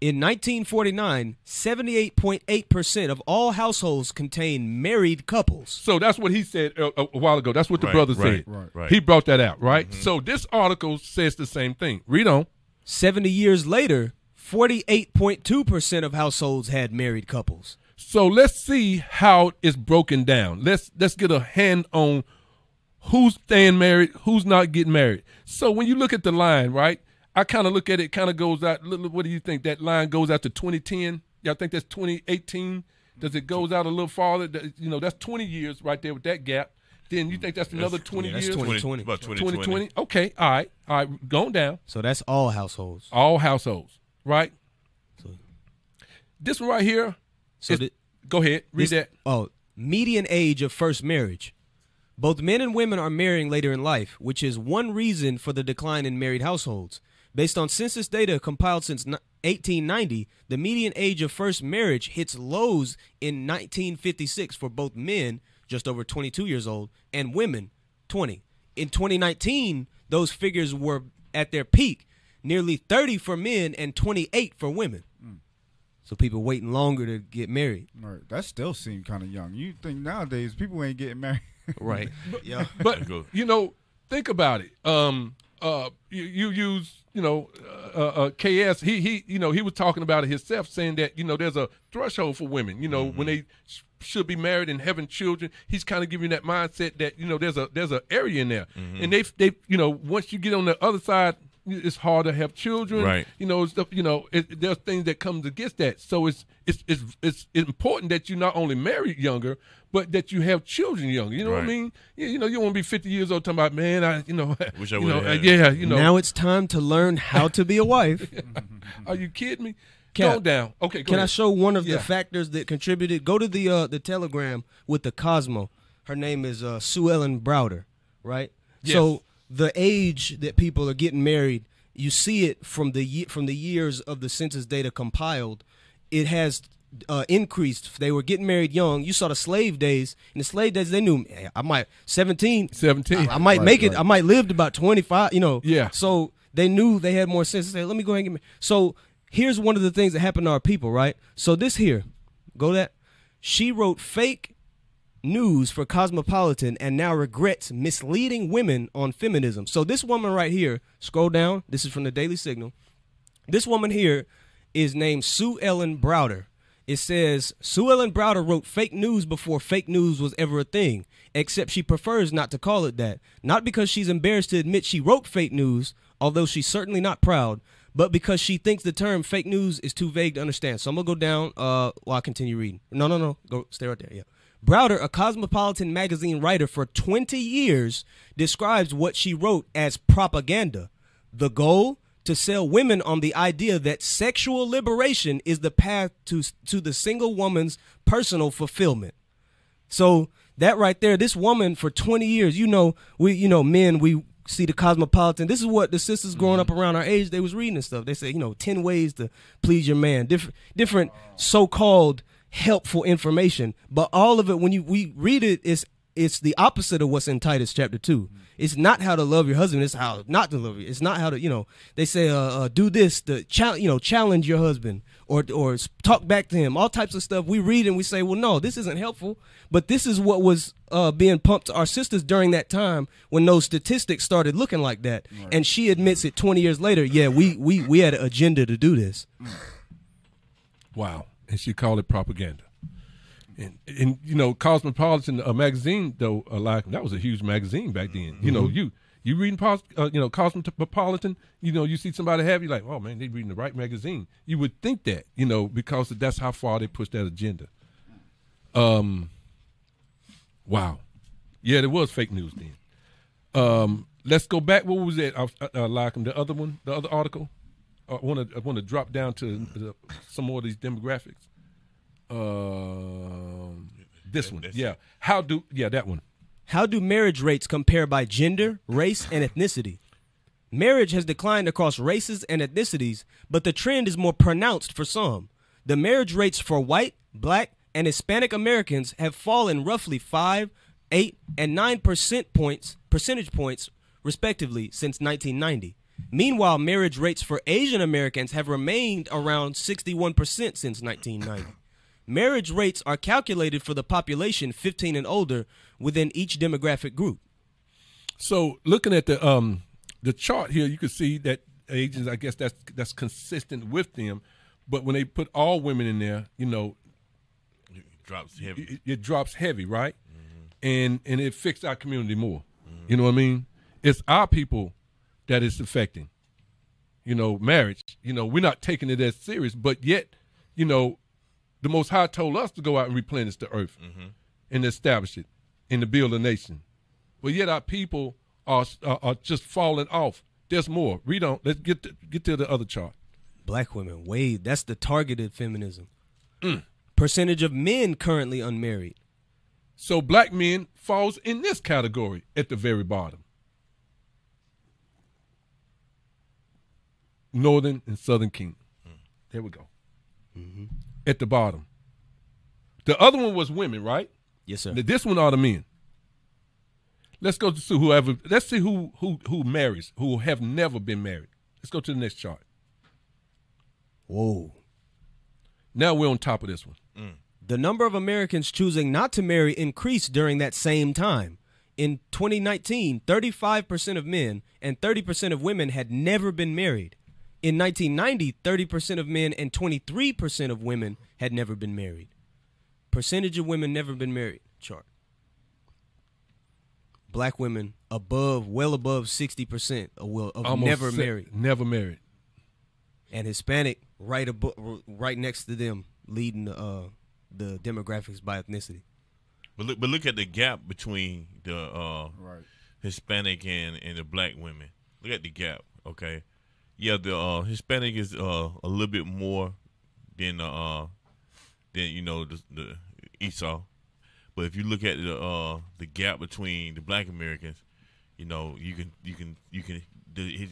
In 1949, 78.8% of all households contained married couples. So that's what he said a, a while ago. That's what the Right, brother right, said. right, right. He brought that out, right? Mm-hmm. So this article says the same thing. Read on. 70 years later, 48.2% of households had married couples. So let's see how it's broken down. Let's let's get a hand on who's staying married, who's not getting married. So when you look at the line, right? I kind of look at it. Kind of goes out. look- look, What do you think? That line goes out to 2010. Y'all think that's 2018? Does it goes out a little farther? You know, that's 20 years right there with that gap. Then you think that's another 20 yeah, that's years? 2020. About 2020. 2020. Okay. All right. All right. Going down. So that's all households. All households. Right. So- This one right here. So is- the- go ahead. Read This- that. Oh, median age of first marriage. Both men and women are marrying later in life, which is one reason for the decline in married households. Based on census data compiled since 1890, the median age of first marriage hits lows in 1956 for both men, just over 22 years old, and women, 20. In 2019, those figures were at their peak, nearly 30 for men and 28 for women. So people waiting longer to get married. Right. That still seemed kind of young. You think nowadays people ain't getting married? Right. yeah. But you know, think about it. Um, uh, you, you use you know, uh, uh, KS. He he you know he was talking about it himself, saying that you know there's a threshold for women. You know when they sh- should be married and having children. He's kind of giving that mindset that you know there's a there's an area in there, and they they you know once you get on the other side. It's hard to have children, Right. You know, stuff. You know, it, there's things that comes against that. So it's it's it's it's important that you not only marry younger, but that you have children young. You know what I mean? You, you know, you want to be 50 years old talking about, man, I, you know, Wish I you know, uh, had- yeah, you know. now it's time to learn how to be a wife. are you kidding me? Cap, Go down. Okay, go Can I show one of Yeah. the factors that contributed? Go to the uh, the telegram with the Cosmo. Her name is uh, Sue Ellen Browder, right? Yes. So the age that people are getting married, you see it from the from the years of the census data compiled. It has uh, increased. They were getting married young. You saw the slave days. In the slave days, they knew "Hey, I might seventeen. 17. I, I might Right, make it. right. I might live to about twenty five. You know. Yeah. So they knew they had more sense. They said, "Let me go ahead and get married." So here's one of the things that happened to our people. Right. So this here, go that. She wrote fake news for Cosmopolitan and now regrets misleading women on feminism. So this woman right here, scroll down. This is from the Daily Signal. This woman here is named Sue Ellen Browder. It says Sue Ellen Browder wrote fake news before fake news was ever a thing, except she prefers not to call it that. Not because she's embarrassed to admit she wrote fake news, although she's certainly not proud, but because she thinks the term fake news is too vague to understand. So I'm gonna go down uh, while I continue reading. No, no, no, go stay right there. Yeah. Browder, a Cosmopolitan magazine writer for 20 years, describes what she wrote as propaganda. The goal? To sell women on the idea that sexual liberation is the path to, to the single woman's personal fulfillment. So that right there, this woman for 20 years, you know, we, you know, men, we see the cosmopolitan. This is what the sisters growing mm-hmm. up around our age, they was reading and stuff. They say, you know, 10 ways to please your man, different, different so-called helpful information. But all of it, when you, we read it, it's, it's the opposite of what's in Titus chapter two. It's not how to love your husband. It's how not to love you. It's not how to, you know, they say, uh, uh do this to challenge, you know, challenge your husband or, or talk back to him, all types of stuff. We read and we say, well, no, this isn't helpful. But this is what was uh, being pumped to our sisters during that time when those statistics started looking like that. And she admits it 20 years later. Yeah, we, we, we had an agenda to do this. Wow. And she called it propaganda. And, and you know, Cosmopolitan uh, magazine, though, uh, like that was a huge magazine back then. You know, you you reading, uh, you know, Cosmopolitan, you know, you see somebody have, you like, oh man, they reading the right magazine. You would think that, you know, because that's how far they push that agenda. Um, wow, yeah, there was fake news then. Um, let's go back. What was it? Uh, uh, like the other one, the other article. I want to I want to drop down to the, some more of these demographics. Um, this one, yeah. How do yeah that one? How do marriage rates compare by gender, race, and ethnicity? Marriage has declined across races and ethnicities, but the trend is more pronounced for some. The marriage rates for white, black, and Hispanic Americans have fallen roughly 5, 8, and 9 percent points, percentage points respectively since 1990. Meanwhile, marriage rates for Asian Americans have remained around 61% since 1990. Marriage rates are calculated for the population 15 and older within each demographic group. So looking at the um the chart here, you can see that Asians, I guess that's that's consistent with them. But when they put all women in there, you know, It drops heavy. it, it drops heavy, right? And and it affects our community more. You know what I mean? It's our people that it's affecting. You know, marriage. You know, we're not taking it as serious, but yet, you know, the Most High told us to go out and replenish the earth mm-hmm. and establish it and to build a nation. But yet our people are are, are just falling off. There's more. Read on. Let's get to, get to the other chart. Black women, way that's the targeted feminism. Mm. Percentage of men currently unmarried. So black men falls in this category at the very bottom. Northern and Southern Kingdom. Mm. There we go. Mm-hmm. At the bottom. The other one was women, right? Yes, sir. Now, This one are the men. Let's go to see whoever. Let's see who who who marries who have never been married. Let's go to the next chart. Whoa. Now we're on top of this one. Mm. The number of Americans choosing not to marry increased during that same time. In 2019, 35% of men and 30% of women had never been married. In 1990, 30% of men and 23% of women had never been married. Percentage of women never been married chart. Black women above, well above 60% of, will, of Almost never se- married. Never married. and Hispanic right above, right next to them, leading the uh, the demographics by ethnicity. But look, but look at the gap between the uh, Right. Hispanic and, and the black women. Look at the gap. Okay, yeah, the uh, Hispanic is uh, a little bit more than uh, than you know the, the Esau. But if you look at the uh, the gap between the Black Americans, you know you can you can you can the his,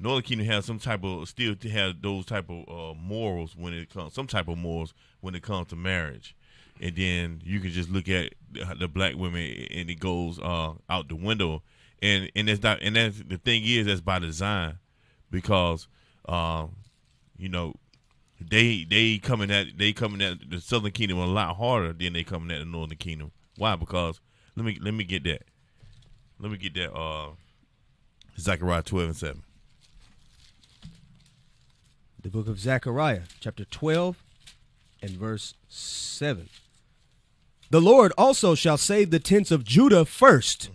Northern Kingdom has some type of still to have those type of uh, morals when it comes some type of morals when it comes to marriage, and then you can just look at the, the black women and it goes uh, out the window, and and it's not and that's the thing is that's by design, because um, you know they they coming at they coming at the Southern Kingdom a lot harder than they coming at the Northern Kingdom. Why? Because let me let me get that. Let me get that. Uh, Zechariah twelve and seven. The book of Zechariah, chapter 12 and verse 7. The Lord also shall save the tents of Judah 1st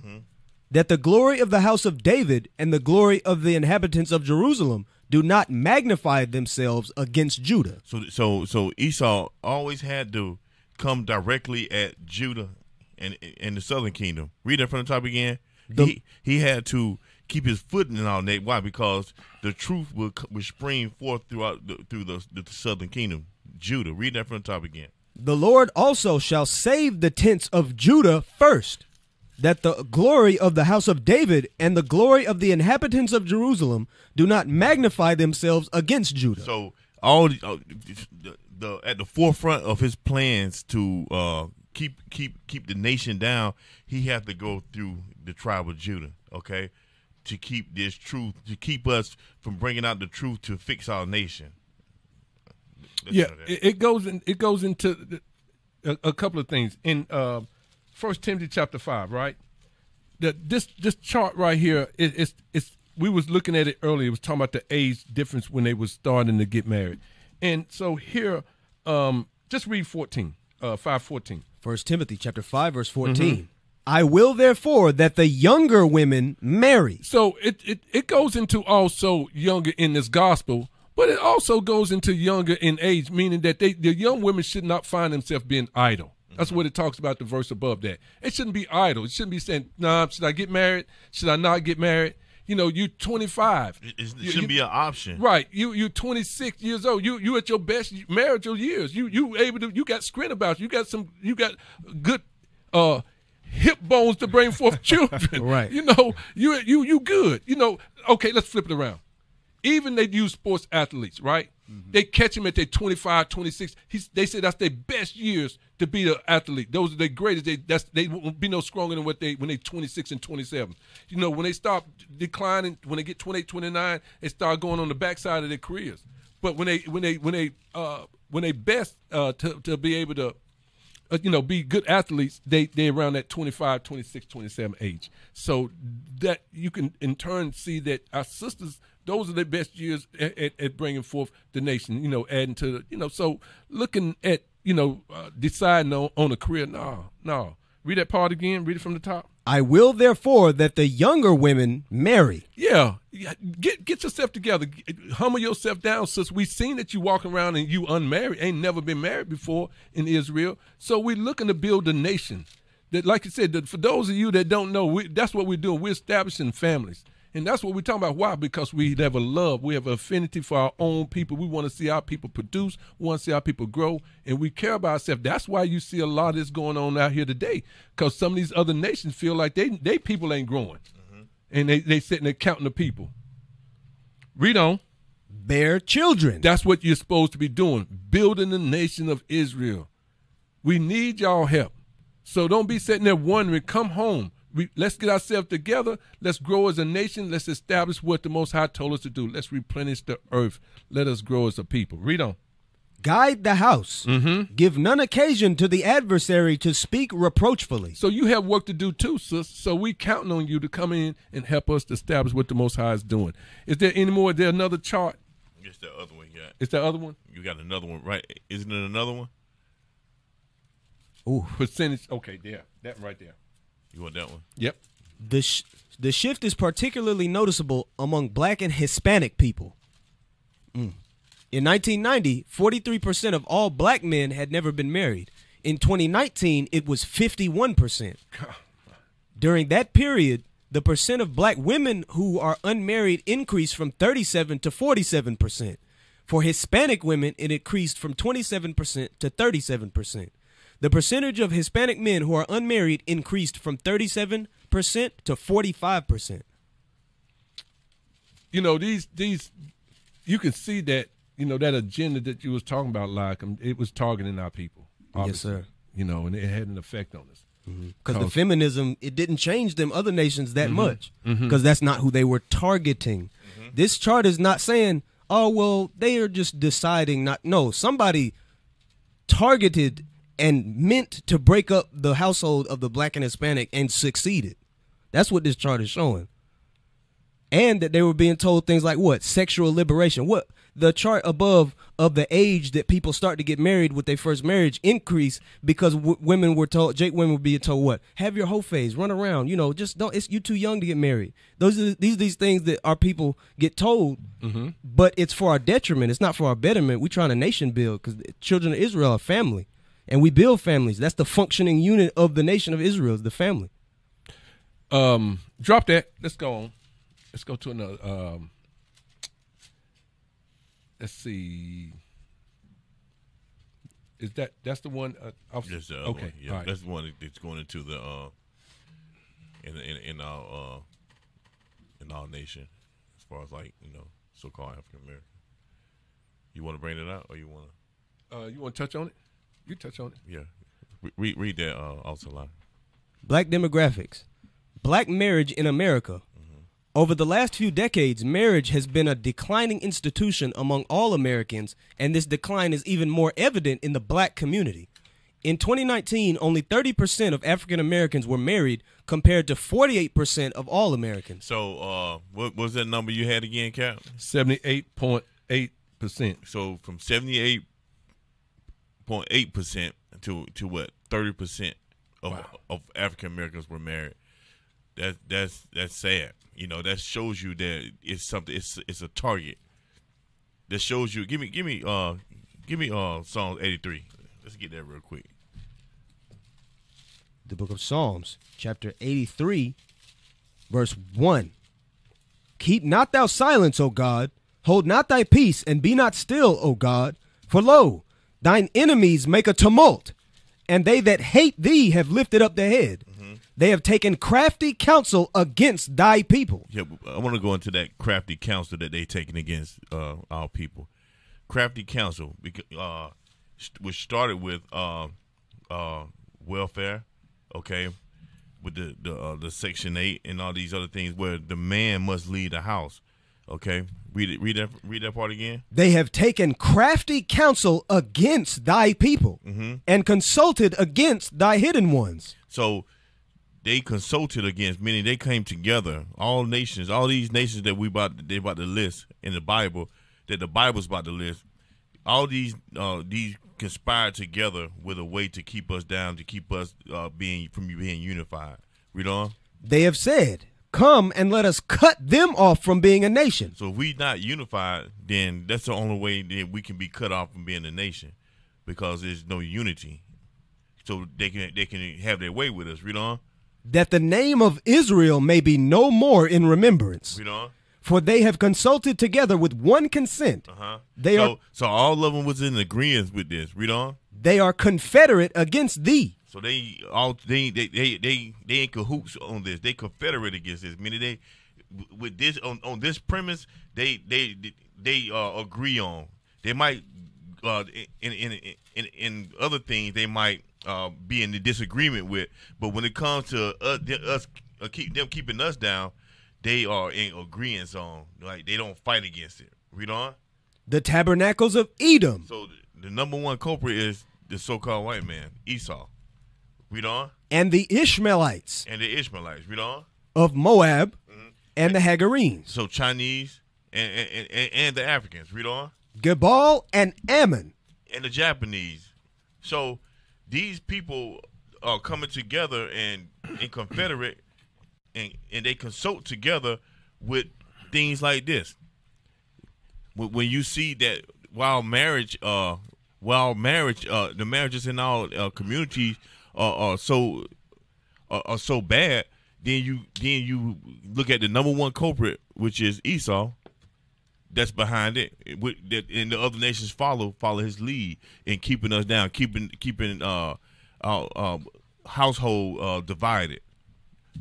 that the glory of the house of David and the glory of the inhabitants of Jerusalem do not magnify themselves against Judah. So so so Esau always had to come directly at Judah and and the Southern Kingdom. Read that from the top again. The- he he had to keep his foot in all that. Why? Because the truth will, will spring forth throughout the, through the, the Southern Kingdom. Judah. Read that from the top again. The Lord also shall save the tents of Judah first, that the glory of the house of David and the glory of the inhabitants of Jerusalem do not magnify themselves against Judah. So all the, uh, the, the at the forefront of his plans to uh, keep keep keep the nation down, he had to go through the tribe of Judah. Okay, to keep this truth, to keep us from bringing out the truth to fix our nation. Listen yeah, it, it goes in. It goes into a, a couple of things in uh, First Timothy chapter five, right? That this this chart right here, it, it's it's we was looking at it earlier. It was talking about the age difference when they was starting to get married, and so here, um, just read fourteen, uh, five fourteen. First Timothy chapter 5 verse 14. I will therefore that the younger women marry. So it, it it goes into also younger in this gospel, but it also goes into younger in age, meaning that they the young women should not find themselves being idle. That's what it talks about the verse above that. It shouldn't be idle. It shouldn't be saying, "Nah, should I get married? Should I not get married?" You know, you're 25. It, it shouldn't you- be an option. Right. You you're 26 years old. You you at your best marital years. You you able to you got skin about you. You got some you got good uh hip bones to bring forth children. Right. You know, you you you good. You know, okay, let's flip it around. Even they use sports athletes, right? They catch them at their 25, 26. He's, they say that's their best years to be an athlete. Those are the greatest. They that's they won't be no stronger than what they when they 26 and 27. You know, when they start declining, when they get 28, 29, they start going on the backside of their careers. But when they when they when they uh when they best uh to to be able to uh, you know, be good athletes, they they around that 25, 26, 27 age. So that you can in turn see that our sisters, those are their best years at, at, at bringing forth the nation. You know, adding to the, you know, so looking at you know uh, deciding on, on a career. No, no. Read that part again. Read it from the top. I will therefore that the younger women marry. Yeah, get get yourself together. Humble yourself down, sis. We seen that you walking around and you unmarried, ain't never been married before in Israel. So we looking to build a nation. That, like you said, that for those of you that don't know, we, that's what we're doing. We're establishing families, and that's what we're talking about. Why? Because we have a love, we have affinity for our own people. We want to see our people produce. We want to see our people grow, and we care about ourselves. That's why you see a lot of this going on out here today. Because some of these other nations feel like they they people ain't growing mm-hmm. and they they sitting there counting the people. Read on. Bear children. That's what you're supposed to be doing, building the nation of Israel. We need y'all help. So don't be sitting there wondering. Come home. We, let's get ourselves together. Let's grow as a nation. Let's establish what the Most High told us to do. Let's replenish the earth. Let us grow as a people. Read on. Guide the house. Mm-hmm. Give none occasion to the adversary to speak reproachfully. So you have work to do too, sis. So we counting on you to come in and help us to establish what the Most High is doing. Is there any more? Is there another chart? It's the other one Yeah. got. Is there other one? You got another one, right? Isn't it another one? Ooh. Percentage. Okay, there. That right there. You want that one? Yep. The sh- the shift is particularly noticeable among black and Hispanic people. Mm. In 1990, 43% of all black men had never been married. In 2019, it was 51%. During that period, the percent of black women who are unmarried increased from 37 to 47%. For Hispanic women, it increased from 27% to 37%. The percentage of Hispanic men who are unmarried increased from 37% to 45%. you know these these you can see that you know that agenda that you was talking about like um, it was targeting our people obviously. sir. you know and it had an effect on us mm-hmm. Because the feminism, it didn't change them other nations that mm-hmm. much. Mm-hmm. Because that's not who they were targeting. This chart is not saying, oh, well, they are just deciding not. No, somebody targeted and meant to break up the household of the black and Hispanic and succeeded. That's what this chart is showing. And that they were being told things like what? Sexual liberation. What? The chart above of the age that people start to get married with their first marriage increase because w- women were told, Jake women were being told what? Have your whole phase, run around, you know, just don't, it's you're too young to get married. Those are these these things that our people get told, mm-hmm. but it's for our detriment. It's not for our betterment. We're trying to nation build because children of Israel are family, and we build families. That's the functioning unit of the nation of Israel is the family. um drop that let's go on let's go to another um let's see Is that that's the one? Uh, off- That's the other okay, one. Yeah, all right. that's the one that's going into the uh, in in in our uh, in our nation, as far as like you know, so-called African American. You want to bring it out, or you want to? Uh, you want to touch on it? You touch on it. Yeah, read read that uh, also line. Black demographics. Black marriage in America. Over the last few decades, marriage has been a declining institution among all Americans, and this decline is even more evident in the black community. In 2019, only 30% of African Americans were married, compared to 48% of all Americans. So, uh, what was that number you had again, Cap? Seventy-eight point eight percent. So from seventy eight point eight percent to to what thirty percent of Wow. of African Americans were married. That that's that's sad. You know that shows you that it's something. It's it's a target. That shows you. Give me give me uh give me uh Psalm eighty three. Let's get that real quick. The book of Psalms, chapter 83, verse 1. Keep not thou silence, O God. Hold not thy peace, and be not still, O God. For lo, thine enemies make a tumult, and they that hate thee have lifted up their head. They have taken crafty counsel against thy people. Yeah, I want to go into that crafty counsel that they taking against uh, our people. Crafty counsel, uh, which started with uh, uh, welfare, okay, with the the, uh, the Section Eight and all these other things, where the man must leave the house. Okay, read it. Read that. Read that part again. They have taken crafty counsel against thy people, and consulted against thy hidden ones. So they consulted against, meaning they came together, all nations, all these nations that we about they about to list in the Bible, that the Bible's about to list. All these uh, these conspired together with a way to keep us down, to keep us uh, being from you being unified. Read on. They have said, Come and let us cut them off from being a nation. So if we not unified, then that's the only way that we can be cut off from being a nation, because there's no unity. So they can they can have their way with us. Read on. that the name of Israel may be no more in remembrance. Read on. For they have consulted together with one consent. Uh huh. They so, are so all of them was in agreement with this. Read on. they are confederate against thee. So they all they they they they, they in cahoots on this. They confederate against this. Meaning they with this on, on this premise they they they uh, agree on. They might uh, in, in in in other things they might uh, be in the disagreement with. But when it comes to us, us uh, keep them keeping us down, they are in agreement on. Like they don't fight against it. Read on. The tabernacles of Edom So the, the number one culprit is the so-called white man, Esau. Read on. and the Ishmaelites And the Ishmaelites. Read on. of Moab Mm-hmm. and the Hagarenes, So Chinese and and, and, and the Africans. Read on. Gebal and Ammon. And the Japanese. So these people are coming together and in confederate and and they consult together with things like this. When when you see that while marriage uh while marriage uh the marriages in our uh, communities are, are so are, are so bad, then you then you look at the number one culprit, which is Esau. That's behind it. That, and the other nations follow follow his lead in keeping us down, keeping keeping uh, our um, household uh, divided.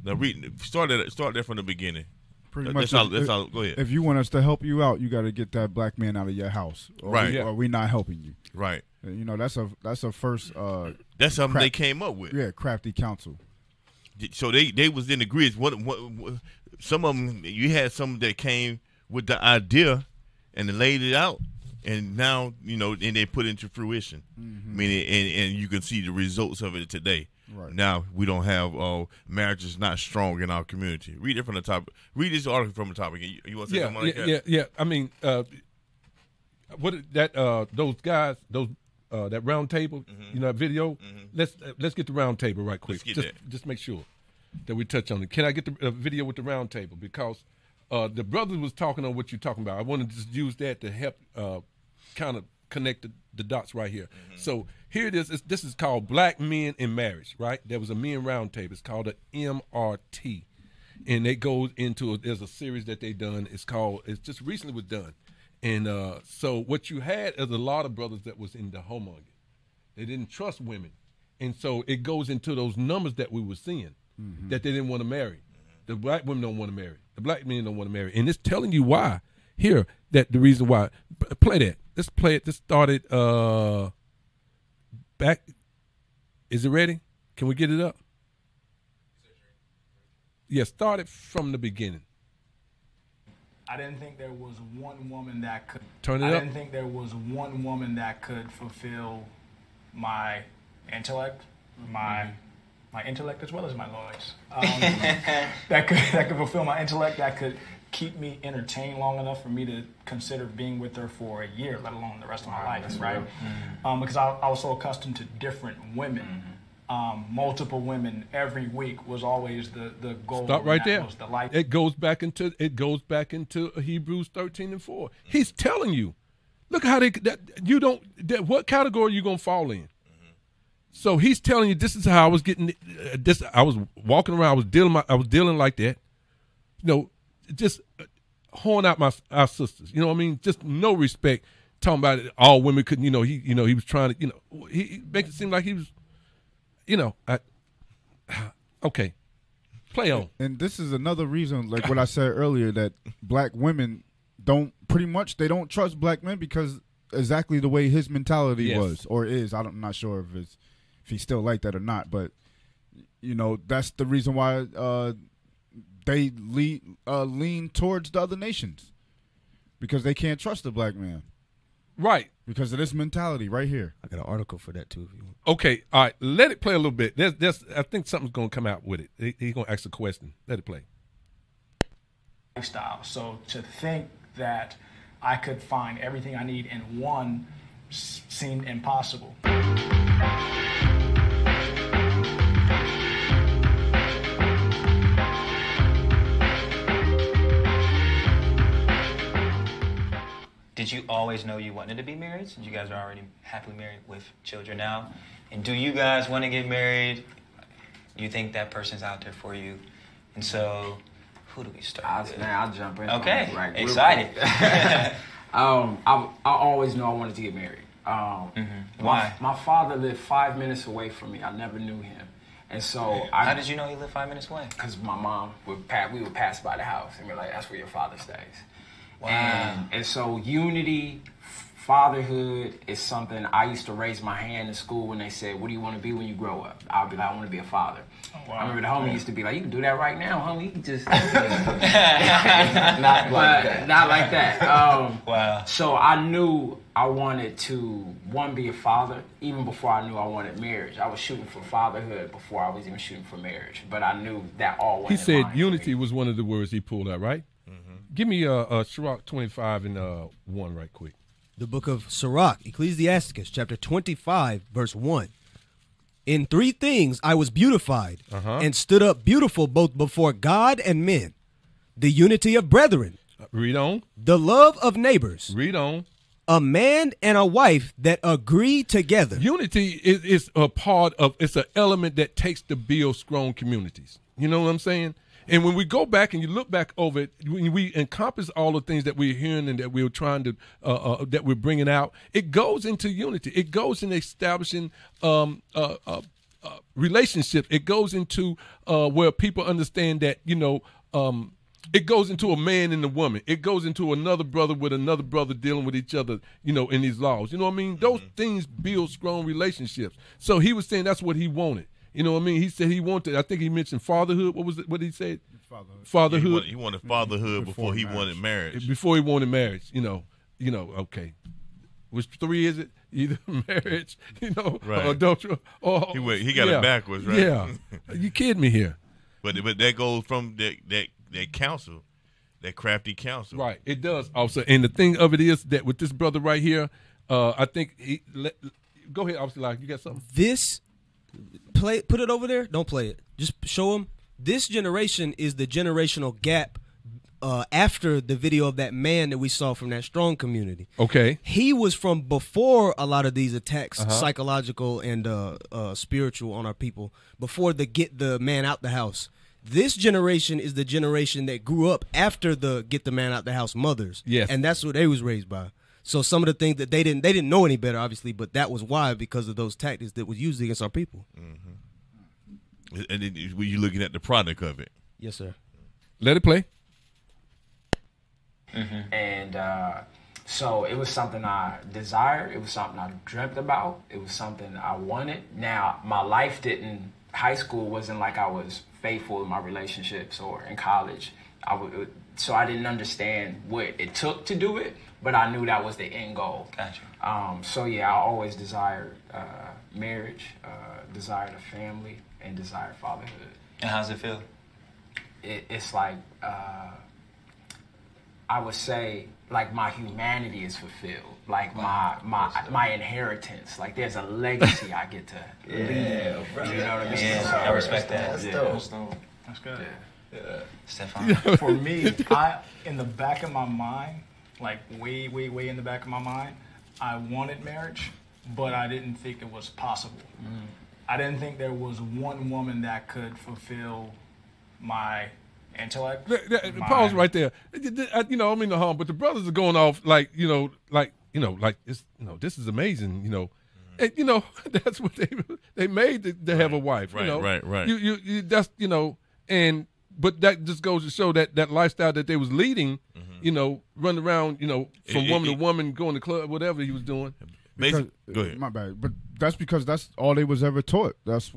Now read start that start that from the beginning. Pretty That- much. that's all- if- that's all- go ahead. If you want us to help you out, you got to get that black man out of your house, or Right. We, Yeah. Or we not helping you. Right. And, You know that's a that's a first uh That's something Crap. they came up with. yeah crafty council. so they they was in agreement. What, what, what some of them you had some that came with the idea and they laid it out, and now you know and they put it into fruition. I mean, and, and you can see the results of it today. Right. Now we don't have uh, marriage is not strong in our community. Read it from the top. Read this article from the top again. You, you want to say Yeah, something like yeah, yeah, yeah. I mean, uh, what that uh, those guys, those uh, that round table, you know, that video. Let's uh, let's get the round table right quick. Mm-hmm. Let's get just that. just make sure that we touch on it. Can I get the uh, video with the round table because uh, the brothers was talking on what you're talking about. I want to just use that to help uh, kind of connect the, the dots right here. Mm-hmm. So here it is. It's, this is called Black Men in Marriage. Right? There was a men round table. It's called a MRT and it goes into there's a series that they done. It's called it's just recently was done, and uh, so what you had is a lot of brothers that was in the homemonger, They didn't trust women, and so it goes into those numbers that we were seeing that they didn't want to marry. The black women don't want to marry. The black men don't want to marry, and it's telling you why. Here, that the reason why. Play that. Let's play it. This started uh back. Is it ready? Can we get it up? Yeah, start it from the beginning. I didn't think there was one woman that could. Turn it I up. didn't think there was one woman that could fulfill my intellect, my my intellect as well as my voice. Um, that could that could fulfill my intellect. That could keep me entertained long enough for me to consider being with her for a year, let alone the rest of my life, right? Um, because I, I was so accustomed to different women. Um, multiple women every week was always the the goal. Stop right there. was the life. It goes back into it goes back into Hebrews thirteen and four. He's telling you, look how they that you don't that what category you gonna fall in. So he's telling you this is how I was getting uh, this. I was walking around. I was dealing. My, I was dealing like that. You know, just uh, horn out my our sisters. You know what I mean? Just no respect. Talking about it, all women couldn't. You know he. You know he was trying to. You know he, he make it seem like he was. You know. I, okay. Play on. and this is another reason, like what I said earlier, that black women don't pretty much they don't trust black men because exactly the way his mentality Yes. was or is. I don't, I'm not sure if it's if he's still like that or not, but you know that's the reason why uh, they lead, uh, lean towards the other nations because they can't trust the black man Right. because of this mentality right here. I got an article for that too. If you want. Okay, all right. Let it play a little bit. There's, there's, I think something's gonna come out with it. He, he's gonna ask a question. Let it play. lifestyle. So to think that I could find everything I need in one seemed impossible. Did you always know you wanted to be married since you guys are already happily married with children now? And do you guys want to get married? You think that person's out there for you? And so, who do we start I'll, with? man, I'll jump in. Okay, Right, excited. um, I, I always knew I wanted to get married. Um, Mm-hmm. Why? My, my father lived five minutes away from me. I never knew him, and so I. How did you know he lived five minutes away? Because my mom would pass, we would pass by the house and we're like, "That's where your father stays." Wow. And and so unity, fatherhood is something I used to raise my hand in school when they said, "What do you want to be when you grow up?" I'll be like, "I want to be a father." wow. I remember the homie used to be like, "You can do that right now, homie. You can just not like that. Not like that. Um, Wow. so I knew I wanted to one be a father even before I knew I wanted marriage. I was shooting for fatherhood before I was even shooting for marriage. But I knew that all. He said unity was one of the words he pulled out. Right. Give me uh, uh Sirach twenty five and uh one right quick. The book of Sirach, Ecclesiasticus, chapter 25, verse 1. In three things I was beautified Uh-huh. and stood up beautiful both before God and men the unity of brethren, Uh, read on. the love of neighbors, Read on. a man and a wife that agree together. Unity is, is a part of. It's an element that takes to build strong communities. You know what I'm saying? And when we go back and you look back over it, when we encompass all the things that we're hearing and that we're trying to, uh, uh, that we're bringing out, it goes into unity. It goes in establishing um, uh, uh, uh, relationships. It goes into uh, where people understand that you know. Um, it goes into a man and a woman. It goes into another brother with another brother dealing with each other, you know, in these laws. You know what I mean? Those things build strong relationships. So he was saying that's what he wanted. You know what I mean? He said he wanted. I think he mentioned fatherhood. What was it? What did he say? Fatherhood. He Fatherhood wanted, he wanted fatherhood before, Before he marriage. wanted marriage. before he wanted marriage. You know. You know. Okay. Which three is it? Either marriage, you know, Right. or adultery, or He went- he got it backwards, right? Yeah. you kidding me here? But but that goes from that that that counsel, that crafty counsel. Right, it does also. And the thing of it is that with this brother right here, uh, I think he let, go ahead, officer. Like you got something? This play put it over there. Don't play it. Just show them. This generation is the generational gap uh, after the video of that man that we saw from that strong community. Okay. He was from before a lot of these attacks, Uh-huh. psychological and uh, uh, spiritual, on our people. Before the get the man out the house. This generation is the generation that grew up after the get the man out the house mothers. Yes. and that's what they was raised by. So some of the things that they didn't they didn't know any better, obviously, but that was why because of those tactics that was used against our people. And then when you looking at the product of it. Yes, sir. Let it play. And uh, so it was something I desired. It was something I dreamt about. It was something I wanted. Now, my life didn't, high school wasn't like I was faithful in my relationships or in college. I would, so I didn't understand what it took to do it, but I knew that was the end goal. Gotcha. Um, so yeah, I always desired uh, marriage, uh, desired a family, and desired fatherhood And how's it feel? it, it's like uh, I would say like my humanity is fulfilled, like my my my inheritance. Like there's a legacy I get to leave. You know what I mean? Yeah, So- I respect that. That's Yeah. That's good. Stefan. For me, I in the back of my mind, like way, way, way in the back of my mind, I wanted marriage, but I didn't think it was possible. Mm. I didn't think there was one woman that could fulfill my intellect. Th- th- my- Pause right there. You know, I mean the harm, but the brothers are going off like you know, like you know, like it's you know, this is amazing. You know, mm. and you know that's what they they made to, to have a wife. right, you know? right, right. You, you you that's you know, and but that just goes to show that that lifestyle that they was leading. You know, running around. You know, from It- woman it- to woman, going to club, whatever he was doing. Because- go ahead. My bad. But that's because that's all they was ever taught. That's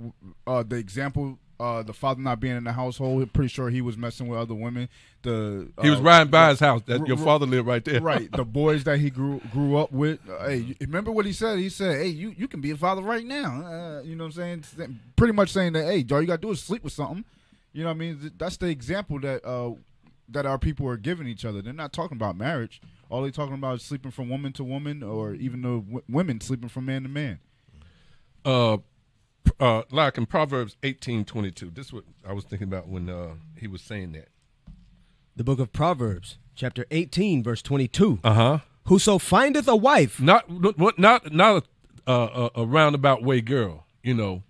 uh, the example. Uh, the father not being in the household. Pretty sure he was messing with other women. The He was uh, riding by his house. That your father lived right there. right. The boys that he grew grew up with. Uh, hey, remember what he said? He said, "Hey, you, you can be a father right now." Uh, you know what I'm saying? Pretty much saying that, "Hey, all you got to do is sleep with something." You know what I mean? That's the example that uh, that our people are giving each other. They're not talking about marriage. All they're talking about is sleeping from woman to woman, or even the w- women sleeping from man to man. uh, uh, like in Proverbs eighteen twenty two. This is what I was thinking about when uh, he was saying that. The book of Proverbs, chapter 18, verse 22. Uh huh. Whoso findeth a wife, Not what not not a, a, a roundabout way girl, you know,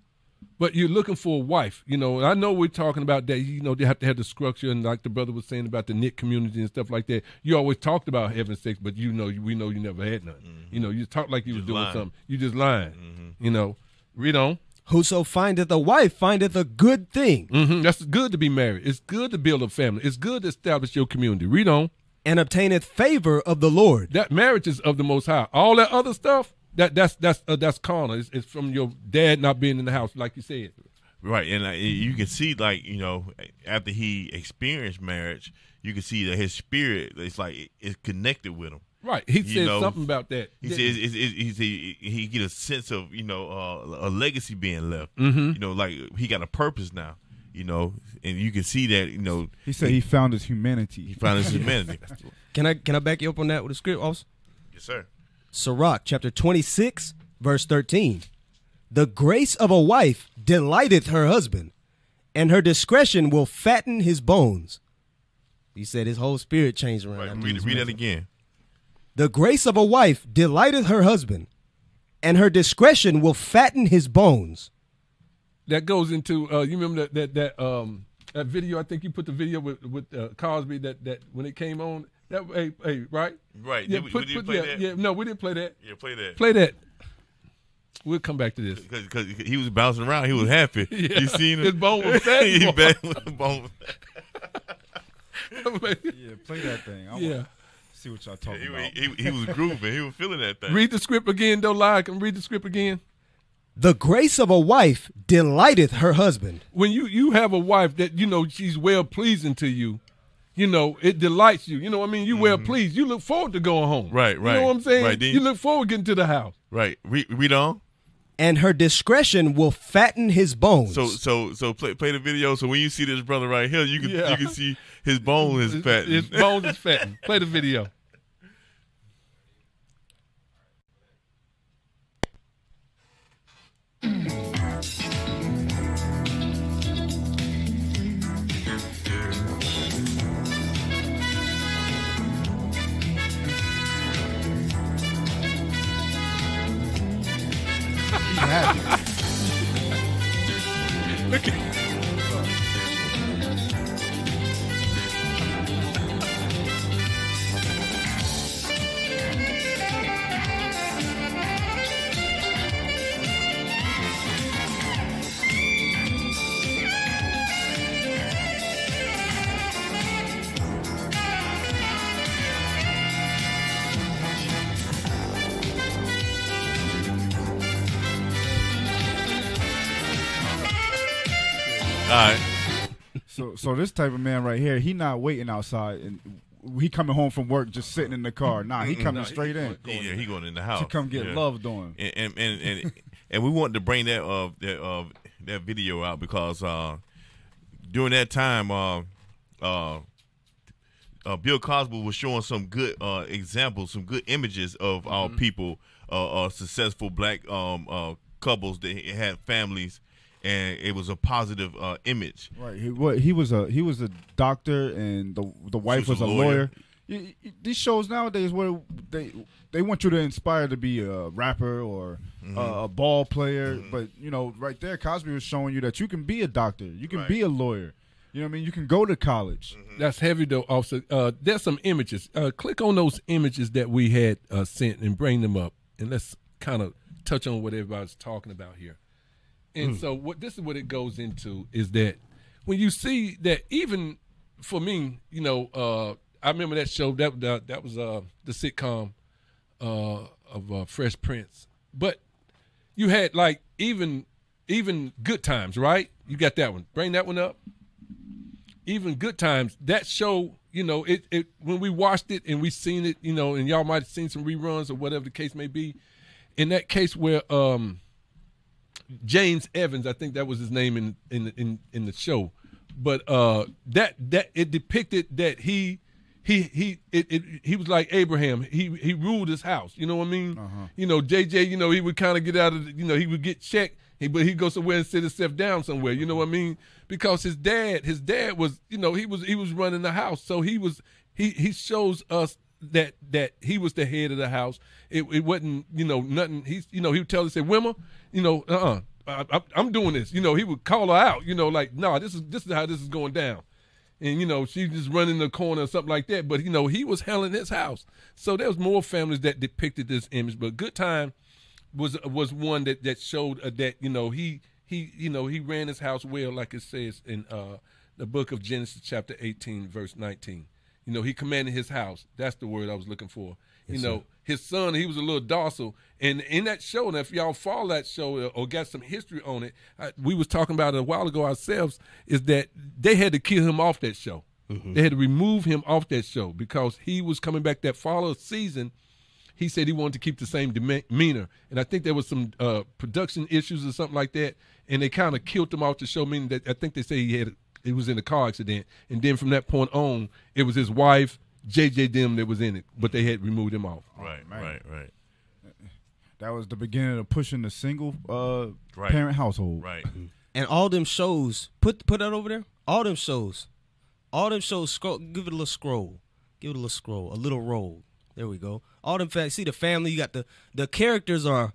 but you're looking for a wife. You know, I know we're talking about that. You know, they have to have the structure, and like the brother was saying about the knit community and stuff like that. You always talked about having sex, but you know, we know you never had none. You know, you talk like you was doing lying. something. You just lying. You know, read on. whoso findeth a wife findeth a good thing, hmm That's good to be married. It's good to build a family. It's good to establish your community. Read on. and obtaineth favor of the Lord. That marriage is of the Most High. All that other stuff, that that's that's uh, that's carnal. It's, it's from your dad not being in the house, like you said. Right, and like, you can see, like you know, after he experienced marriage, you can see that his spirit is like it's connected with him. Right. He You said know, something about that. He says it's, it's, it's, he, he get a sense of you know uh, a legacy being left. Mhm. You know, like he got a purpose now. You know, and you can see that. You know, He said he found his humanity. he found his humanity. Can I can I back you up on that with a script also? yes, sir. Sirach chapter 26 verse 13. The grace of a wife delighteth her husband, and her discretion will fatten his bones. He said his whole spirit changed around. Right, after read, read that again. The grace of a wife delighteth her husband, and her discretion will fatten his bones. that goes into uh, you remember that that that um that video? I think you put the video with with uh, Cosby that that when it came on. That hey hey right Right. yeah Did we- put, we didn't put play yeah that? yeah no we didn't play that Yeah, play that. play that. We'll come back to this. Because he was bouncing around, he was happy. Yeah. You seen him? His bone was fat. he bad, bone. Yeah, play that thing. I Yeah. see what y'all talking He, about. he, he was grooving. He was feeling that thing. Read the script again, though. Live, can read the script again. The grace of a wife delighteth her husband. When you you have a wife that you know she's well pleasing to you, you know it delights you. You know what I mean. You well pleased. You look forward to going home. Mm-hmm. Right, You know what I'm saying. right. Then- you look forward to getting to the house. Right. Read, read on. and her discretion will fatten his bones. So so so play play the video. So when you see this brother right here, you can Yeah. you can see his bone is fat. His bones is fattened. Play the video. happy. Look at right. So so this type of man right here, he not waiting outside and he coming home from work just sitting in the car. Nah, he coming No, he straight in Yeah, yeah, he going in the house to come get Yeah. loved on. and and and, and, and we wanted to bring that uh that uh that video out because uh during that time uh uh. Uh, Bill Cosby was showing some good uh, examples, some good images of our people, uh, uh, successful black um, uh, couples that had families, and it was a positive uh, image. Right. He what he was a he was a doctor and the the wife was was, a a lawyer. lawyer. Y- y- These shows nowadays where they they want you to inspire to be a rapper or Mm-hmm. a, a ball player, but you know right there Cosby was showing you that you can be a doctor, you can Right. be a lawyer. You know what I mean? You can go to college. That's heavy though, officer. Uh, there's some images. Uh, click on those images that we had uh, sent and bring them up, and let's kind of touch on what everybody's talking about here. And so, what this is what it goes into is that when you see that, even for me, you know, uh, I remember that show that that, that was uh, the sitcom uh, of uh, Fresh Prince, but you had like even even good times, right? You got that one. Bring that one up even good times that show you know it, it when we watched it and we seen it you know and y'all might have seen some reruns or whatever the case may be in that case where um james evans i think that was his name in in in, in the show. But uh that that it depicted that he he he it, it he was like abraham. He he ruled his house. You know what i mean? You know jj you know he would kind of get out of the, you know he would get checked he, but he'd go somewhere and sit himself down somewhere. You know what i mean? Because his dad his dad was you know he was he was running the house. So he was he he shows us that that he was the head of the house. It, it wasn't you know nothing. He's you know he would tell us say Wimmer you know uh-uh I, i'm doing this you know he would call her out you know like no nah, this is this is how this is going down and you know she just running the corner or something like that. But you know he was hell in his house, so there was more families that depicted this image. But Good Time was was one that that showed uh, that you know he he you know he ran his house well, like it says in uh, the book of Genesis chapter eighteen verse nineteen. You know he commanded his house. That's the word I was looking for. You know his son he was a little docile. And in that show and if y'all follow that show or- or got some history on it uh, we was talking about it a while ago ourselves is that they had to kill him off that show. They had to remove him off that show because he was coming back that follow season. He said he wanted to keep the same demeanor. And i think there was some uh, production issues or something like that. And they kind of killed him off the show meaning that i think they say he had he was in a car accident. And then from that point on it was his wife jj dim that was in it but they had removed him off Right, man. right, right, That was the beginning of pushing the single uh, Right. parent household. right. And all them shows, put put that over there. All them shows, all them shows. Scroll, give it a little scroll, give it a little scroll, a little roll. There we go. All them facts. See the family. You got the the characters are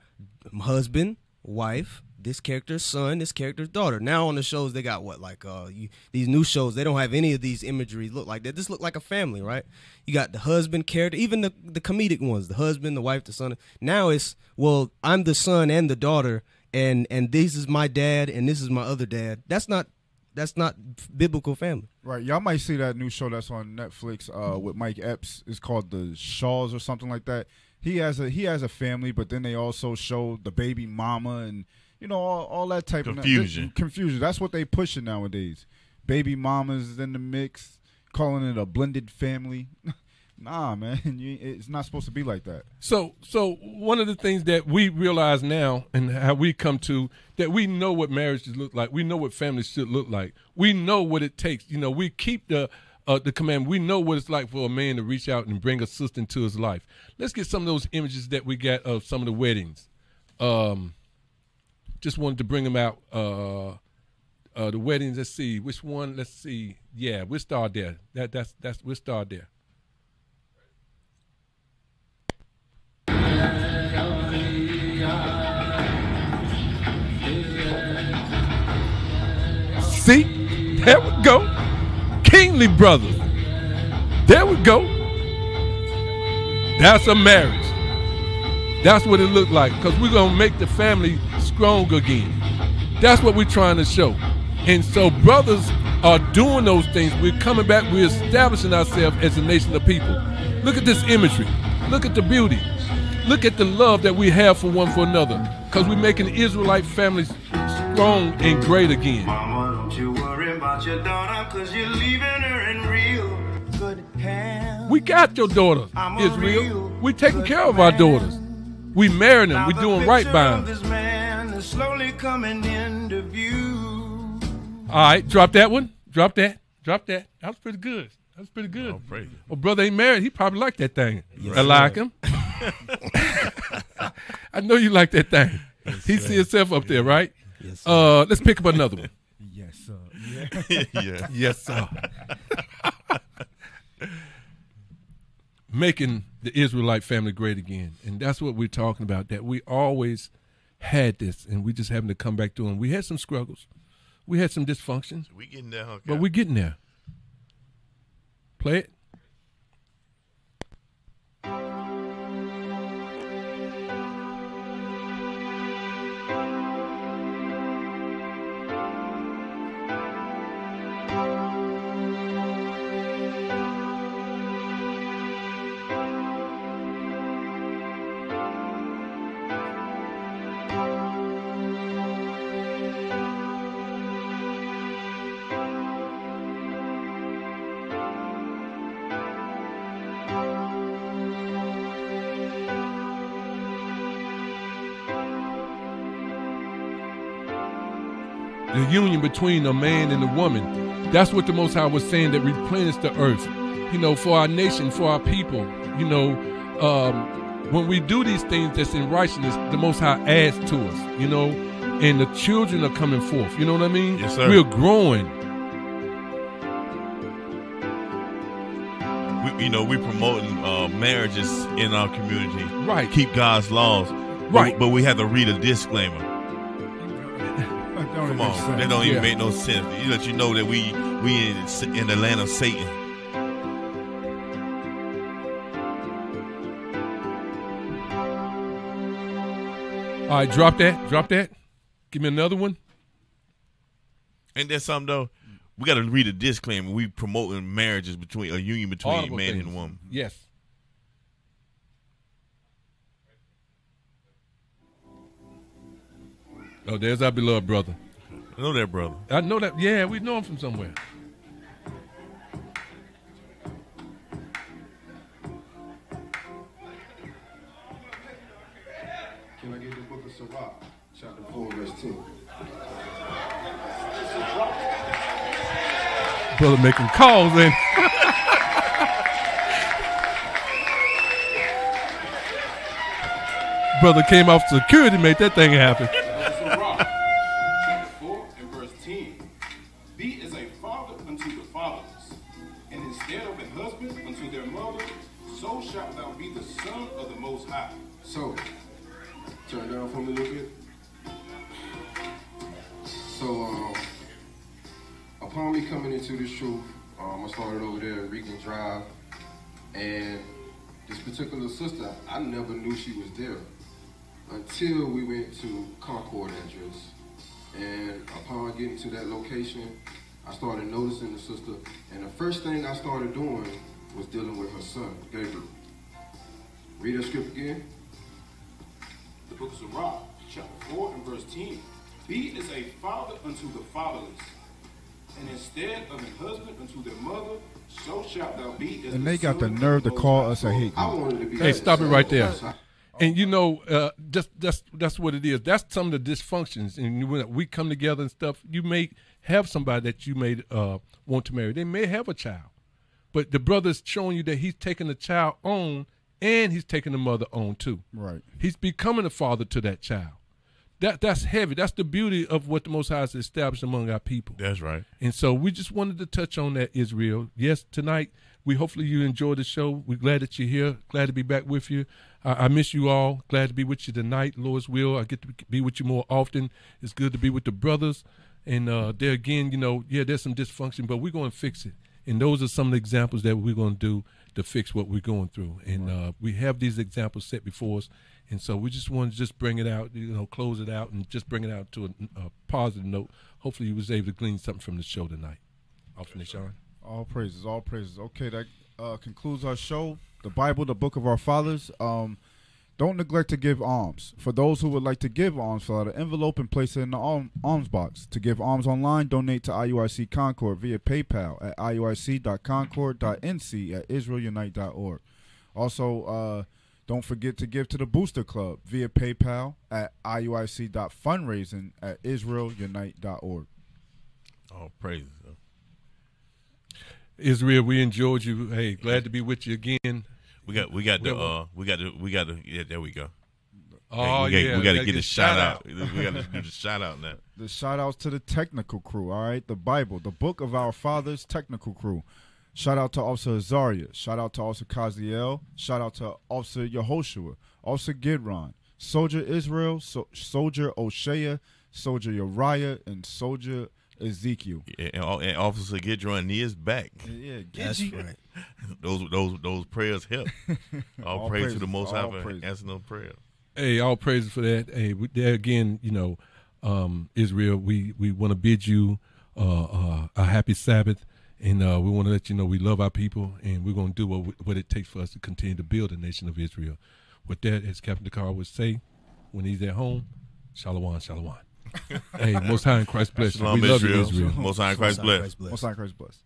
husband, wife. This character's son. This character's daughter. Now on the shows they got what like uh you, these new shows. They don't have any of these imagery look like that. This look like a family, right? You got the husband character, even the the comedic ones. The husband, the wife, the son. Now it's well, I'm the son and the daughter and and this is my dad and this is my other dad. That's not that's not biblical family. Right. Y'all might see that new show that's on Netflix uh, with Mike Epps. It's called The Shaws or something like that. He has a he has a family, but then they also show the baby mama and you know all, all that type Confusion. of confusion. That's what they pushing nowadays. Baby mamas in the mix, calling it a blended family. nah, man, you, it's not supposed to be like that. So, so one of the things that we realize now, and how we come to that, we know what marriages look like. We know what families should look like. We know what it takes. You know, we keep the uh, the command. We know what it's like for a man to reach out and bring a sister into his life. Let's get some of those images that we got of some of the weddings. Um, just wanted to bring them out. Uh, uh, the weddings. Let's see which one. Let's see. Yeah, we'll start there. That that's that's we'll start there. See, there we go. Kingly brothers. There we go. That's a marriage. That's what it looked like because we're going to make the family strong again. That's what we're trying to show. And so, brothers are doing those things. We're coming back, we're establishing ourselves as a nation of people. Look at this imagery. Look at the beauty. Look at the love that we have for one for another because we're making Israelite families strong and great again. Mama, don't you worry. about your daughter, cause you're leaving her in real good hands. We got your daughters, I'm Israel. real We taking care of our daughters. We're marrying them. We're doing right by them. This man is coming into view. All right, drop that one. Drop that. Drop that. That was pretty good. That was pretty good. Oh, praise it. Well, brother ain't married. He probably like that thing. Yes, I like him. I know you like that thing. he see himself up there, right? Yes, sir. Uh, let's pick up another one. Yes, sir. Yeah. yeah. Yes, sir. Making the Israelite family great again. And that's what we're talking about. That we always had this and we just having to come back to them. We had some struggles. We had some dysfunctions, We getting there, huh? but we're getting there. Play it. Union between a man and a woman. That's what the Most High was saying that replenish the earth. You know, for our nation, for our people. You know, um, when we do these things that's in righteousness, the Most High adds to us. You know, and the children are coming forth. You know what I mean? Yes, sir. We're growing. we, you know, we're promoting uh, marriages in our community. Right. Keep God's laws. Right. But, but we have to read a disclaimer. Don't Come on, say. that don't even Yeah. make no sense. You let you know that we we in, in the land of Satan. All right, drop that. Drop that. Give me another one. Ain't that something though? We got to read a disclaimer. We promoting marriages between a union between Audible man things. and woman. Yes. Oh, there's our beloved brother. I know that, brother. I know that. Yeah, we know him from somewhere. Can I get the book of Sirach, chapter 4, verse 10? Brother making calls in. brother came off security, made that thing happen. Was dealing with her son, Gabriel. Read that script again. The book of Sirach, chapter 4 and verse 10. He is a father unto the fatherless, and instead of a husband unto their mother, so shalt thou be as And the they got the nerve to call us a hate group. wanted to be Hey, stop it right there. And you know, uh, just that's that's what it is. That's some of the dysfunctions. And when we come together and stuff, you may have somebody that you may uh, want to marry. They may have a child, but the brother's showing you that he's taking the child on and he's taking the mother on too. Right. He's becoming a father to that child. That that's heavy. That's the beauty of what the Most High has established among our people. That's right. And so we just wanted to touch on that, Israel. Yes, tonight we hopefully you enjoyed the show. We're glad that you're here. Glad to be back with you. I, I miss you all. Glad to be with you tonight, Lord's will. I get to be with you more often. It's good to be with the brothers. And uh, there again, you know, yeah, there's some dysfunction, but we're going to fix it. And those are some of the examples that we're going to do to fix what we're going through. And uh, we have these examples set before us. And so we just want to just bring it out, you know, close it out and just bring it out to a, a positive note. Hopefully you was able to glean something from the show tonight. Off from Sean. All praises, all praises. Okay, that uh, concludes our show. The Bible, the book of our fathers. Um, Don't neglect to give alms. For those who would like to give alms, fill out an envelope and place it in the alms box. To give alms online, donate to IUIC Concord via PayPal at iuic.concord.nc at israelunite.org. Also, uh, don't forget to give to the Booster Club via PayPal at iuic.fundraising at israelunite.org. All praises. huh? Israel, we enjoyed you. Hey, glad to be with you again. We got we got the uh we got the we got the yeah there we go. Oh we got, yeah, we got to get a shout out. out. we got to do the shout out now. The shout outs to the technical crew, all right? The Bible, the book of our fathers, technical crew. Shout out to Officer Azaria. Shout out to Officer Kaziel. Shout out to Officer Yehoshua. Officer Gidron. Soldier Israel. So, Soldier Oshea. Soldier Uriah. And Soldier Ezekiel. Yeah, and, and Officer Gidron is back. Yeah, That's right. Those those those prayers help. All, All praise to the Most High for praises. answering those prayers. Hey, all praises for that. Hey, we, there again, you know, um, Israel, we we want to bid you uh, uh, a happy Sabbath, and uh, we want to let you know we love our people, and we're going to do what what it takes for us to continue to build the nation of Israel. With that, as Captain Dakar would say, when he's at home, Shalom, Shalom. Hey, Most High in Christ bless you. Shalom, We love you, Israel. Israel. Most High in Christ Most High bless. Christ bless. Most High in Christ bless.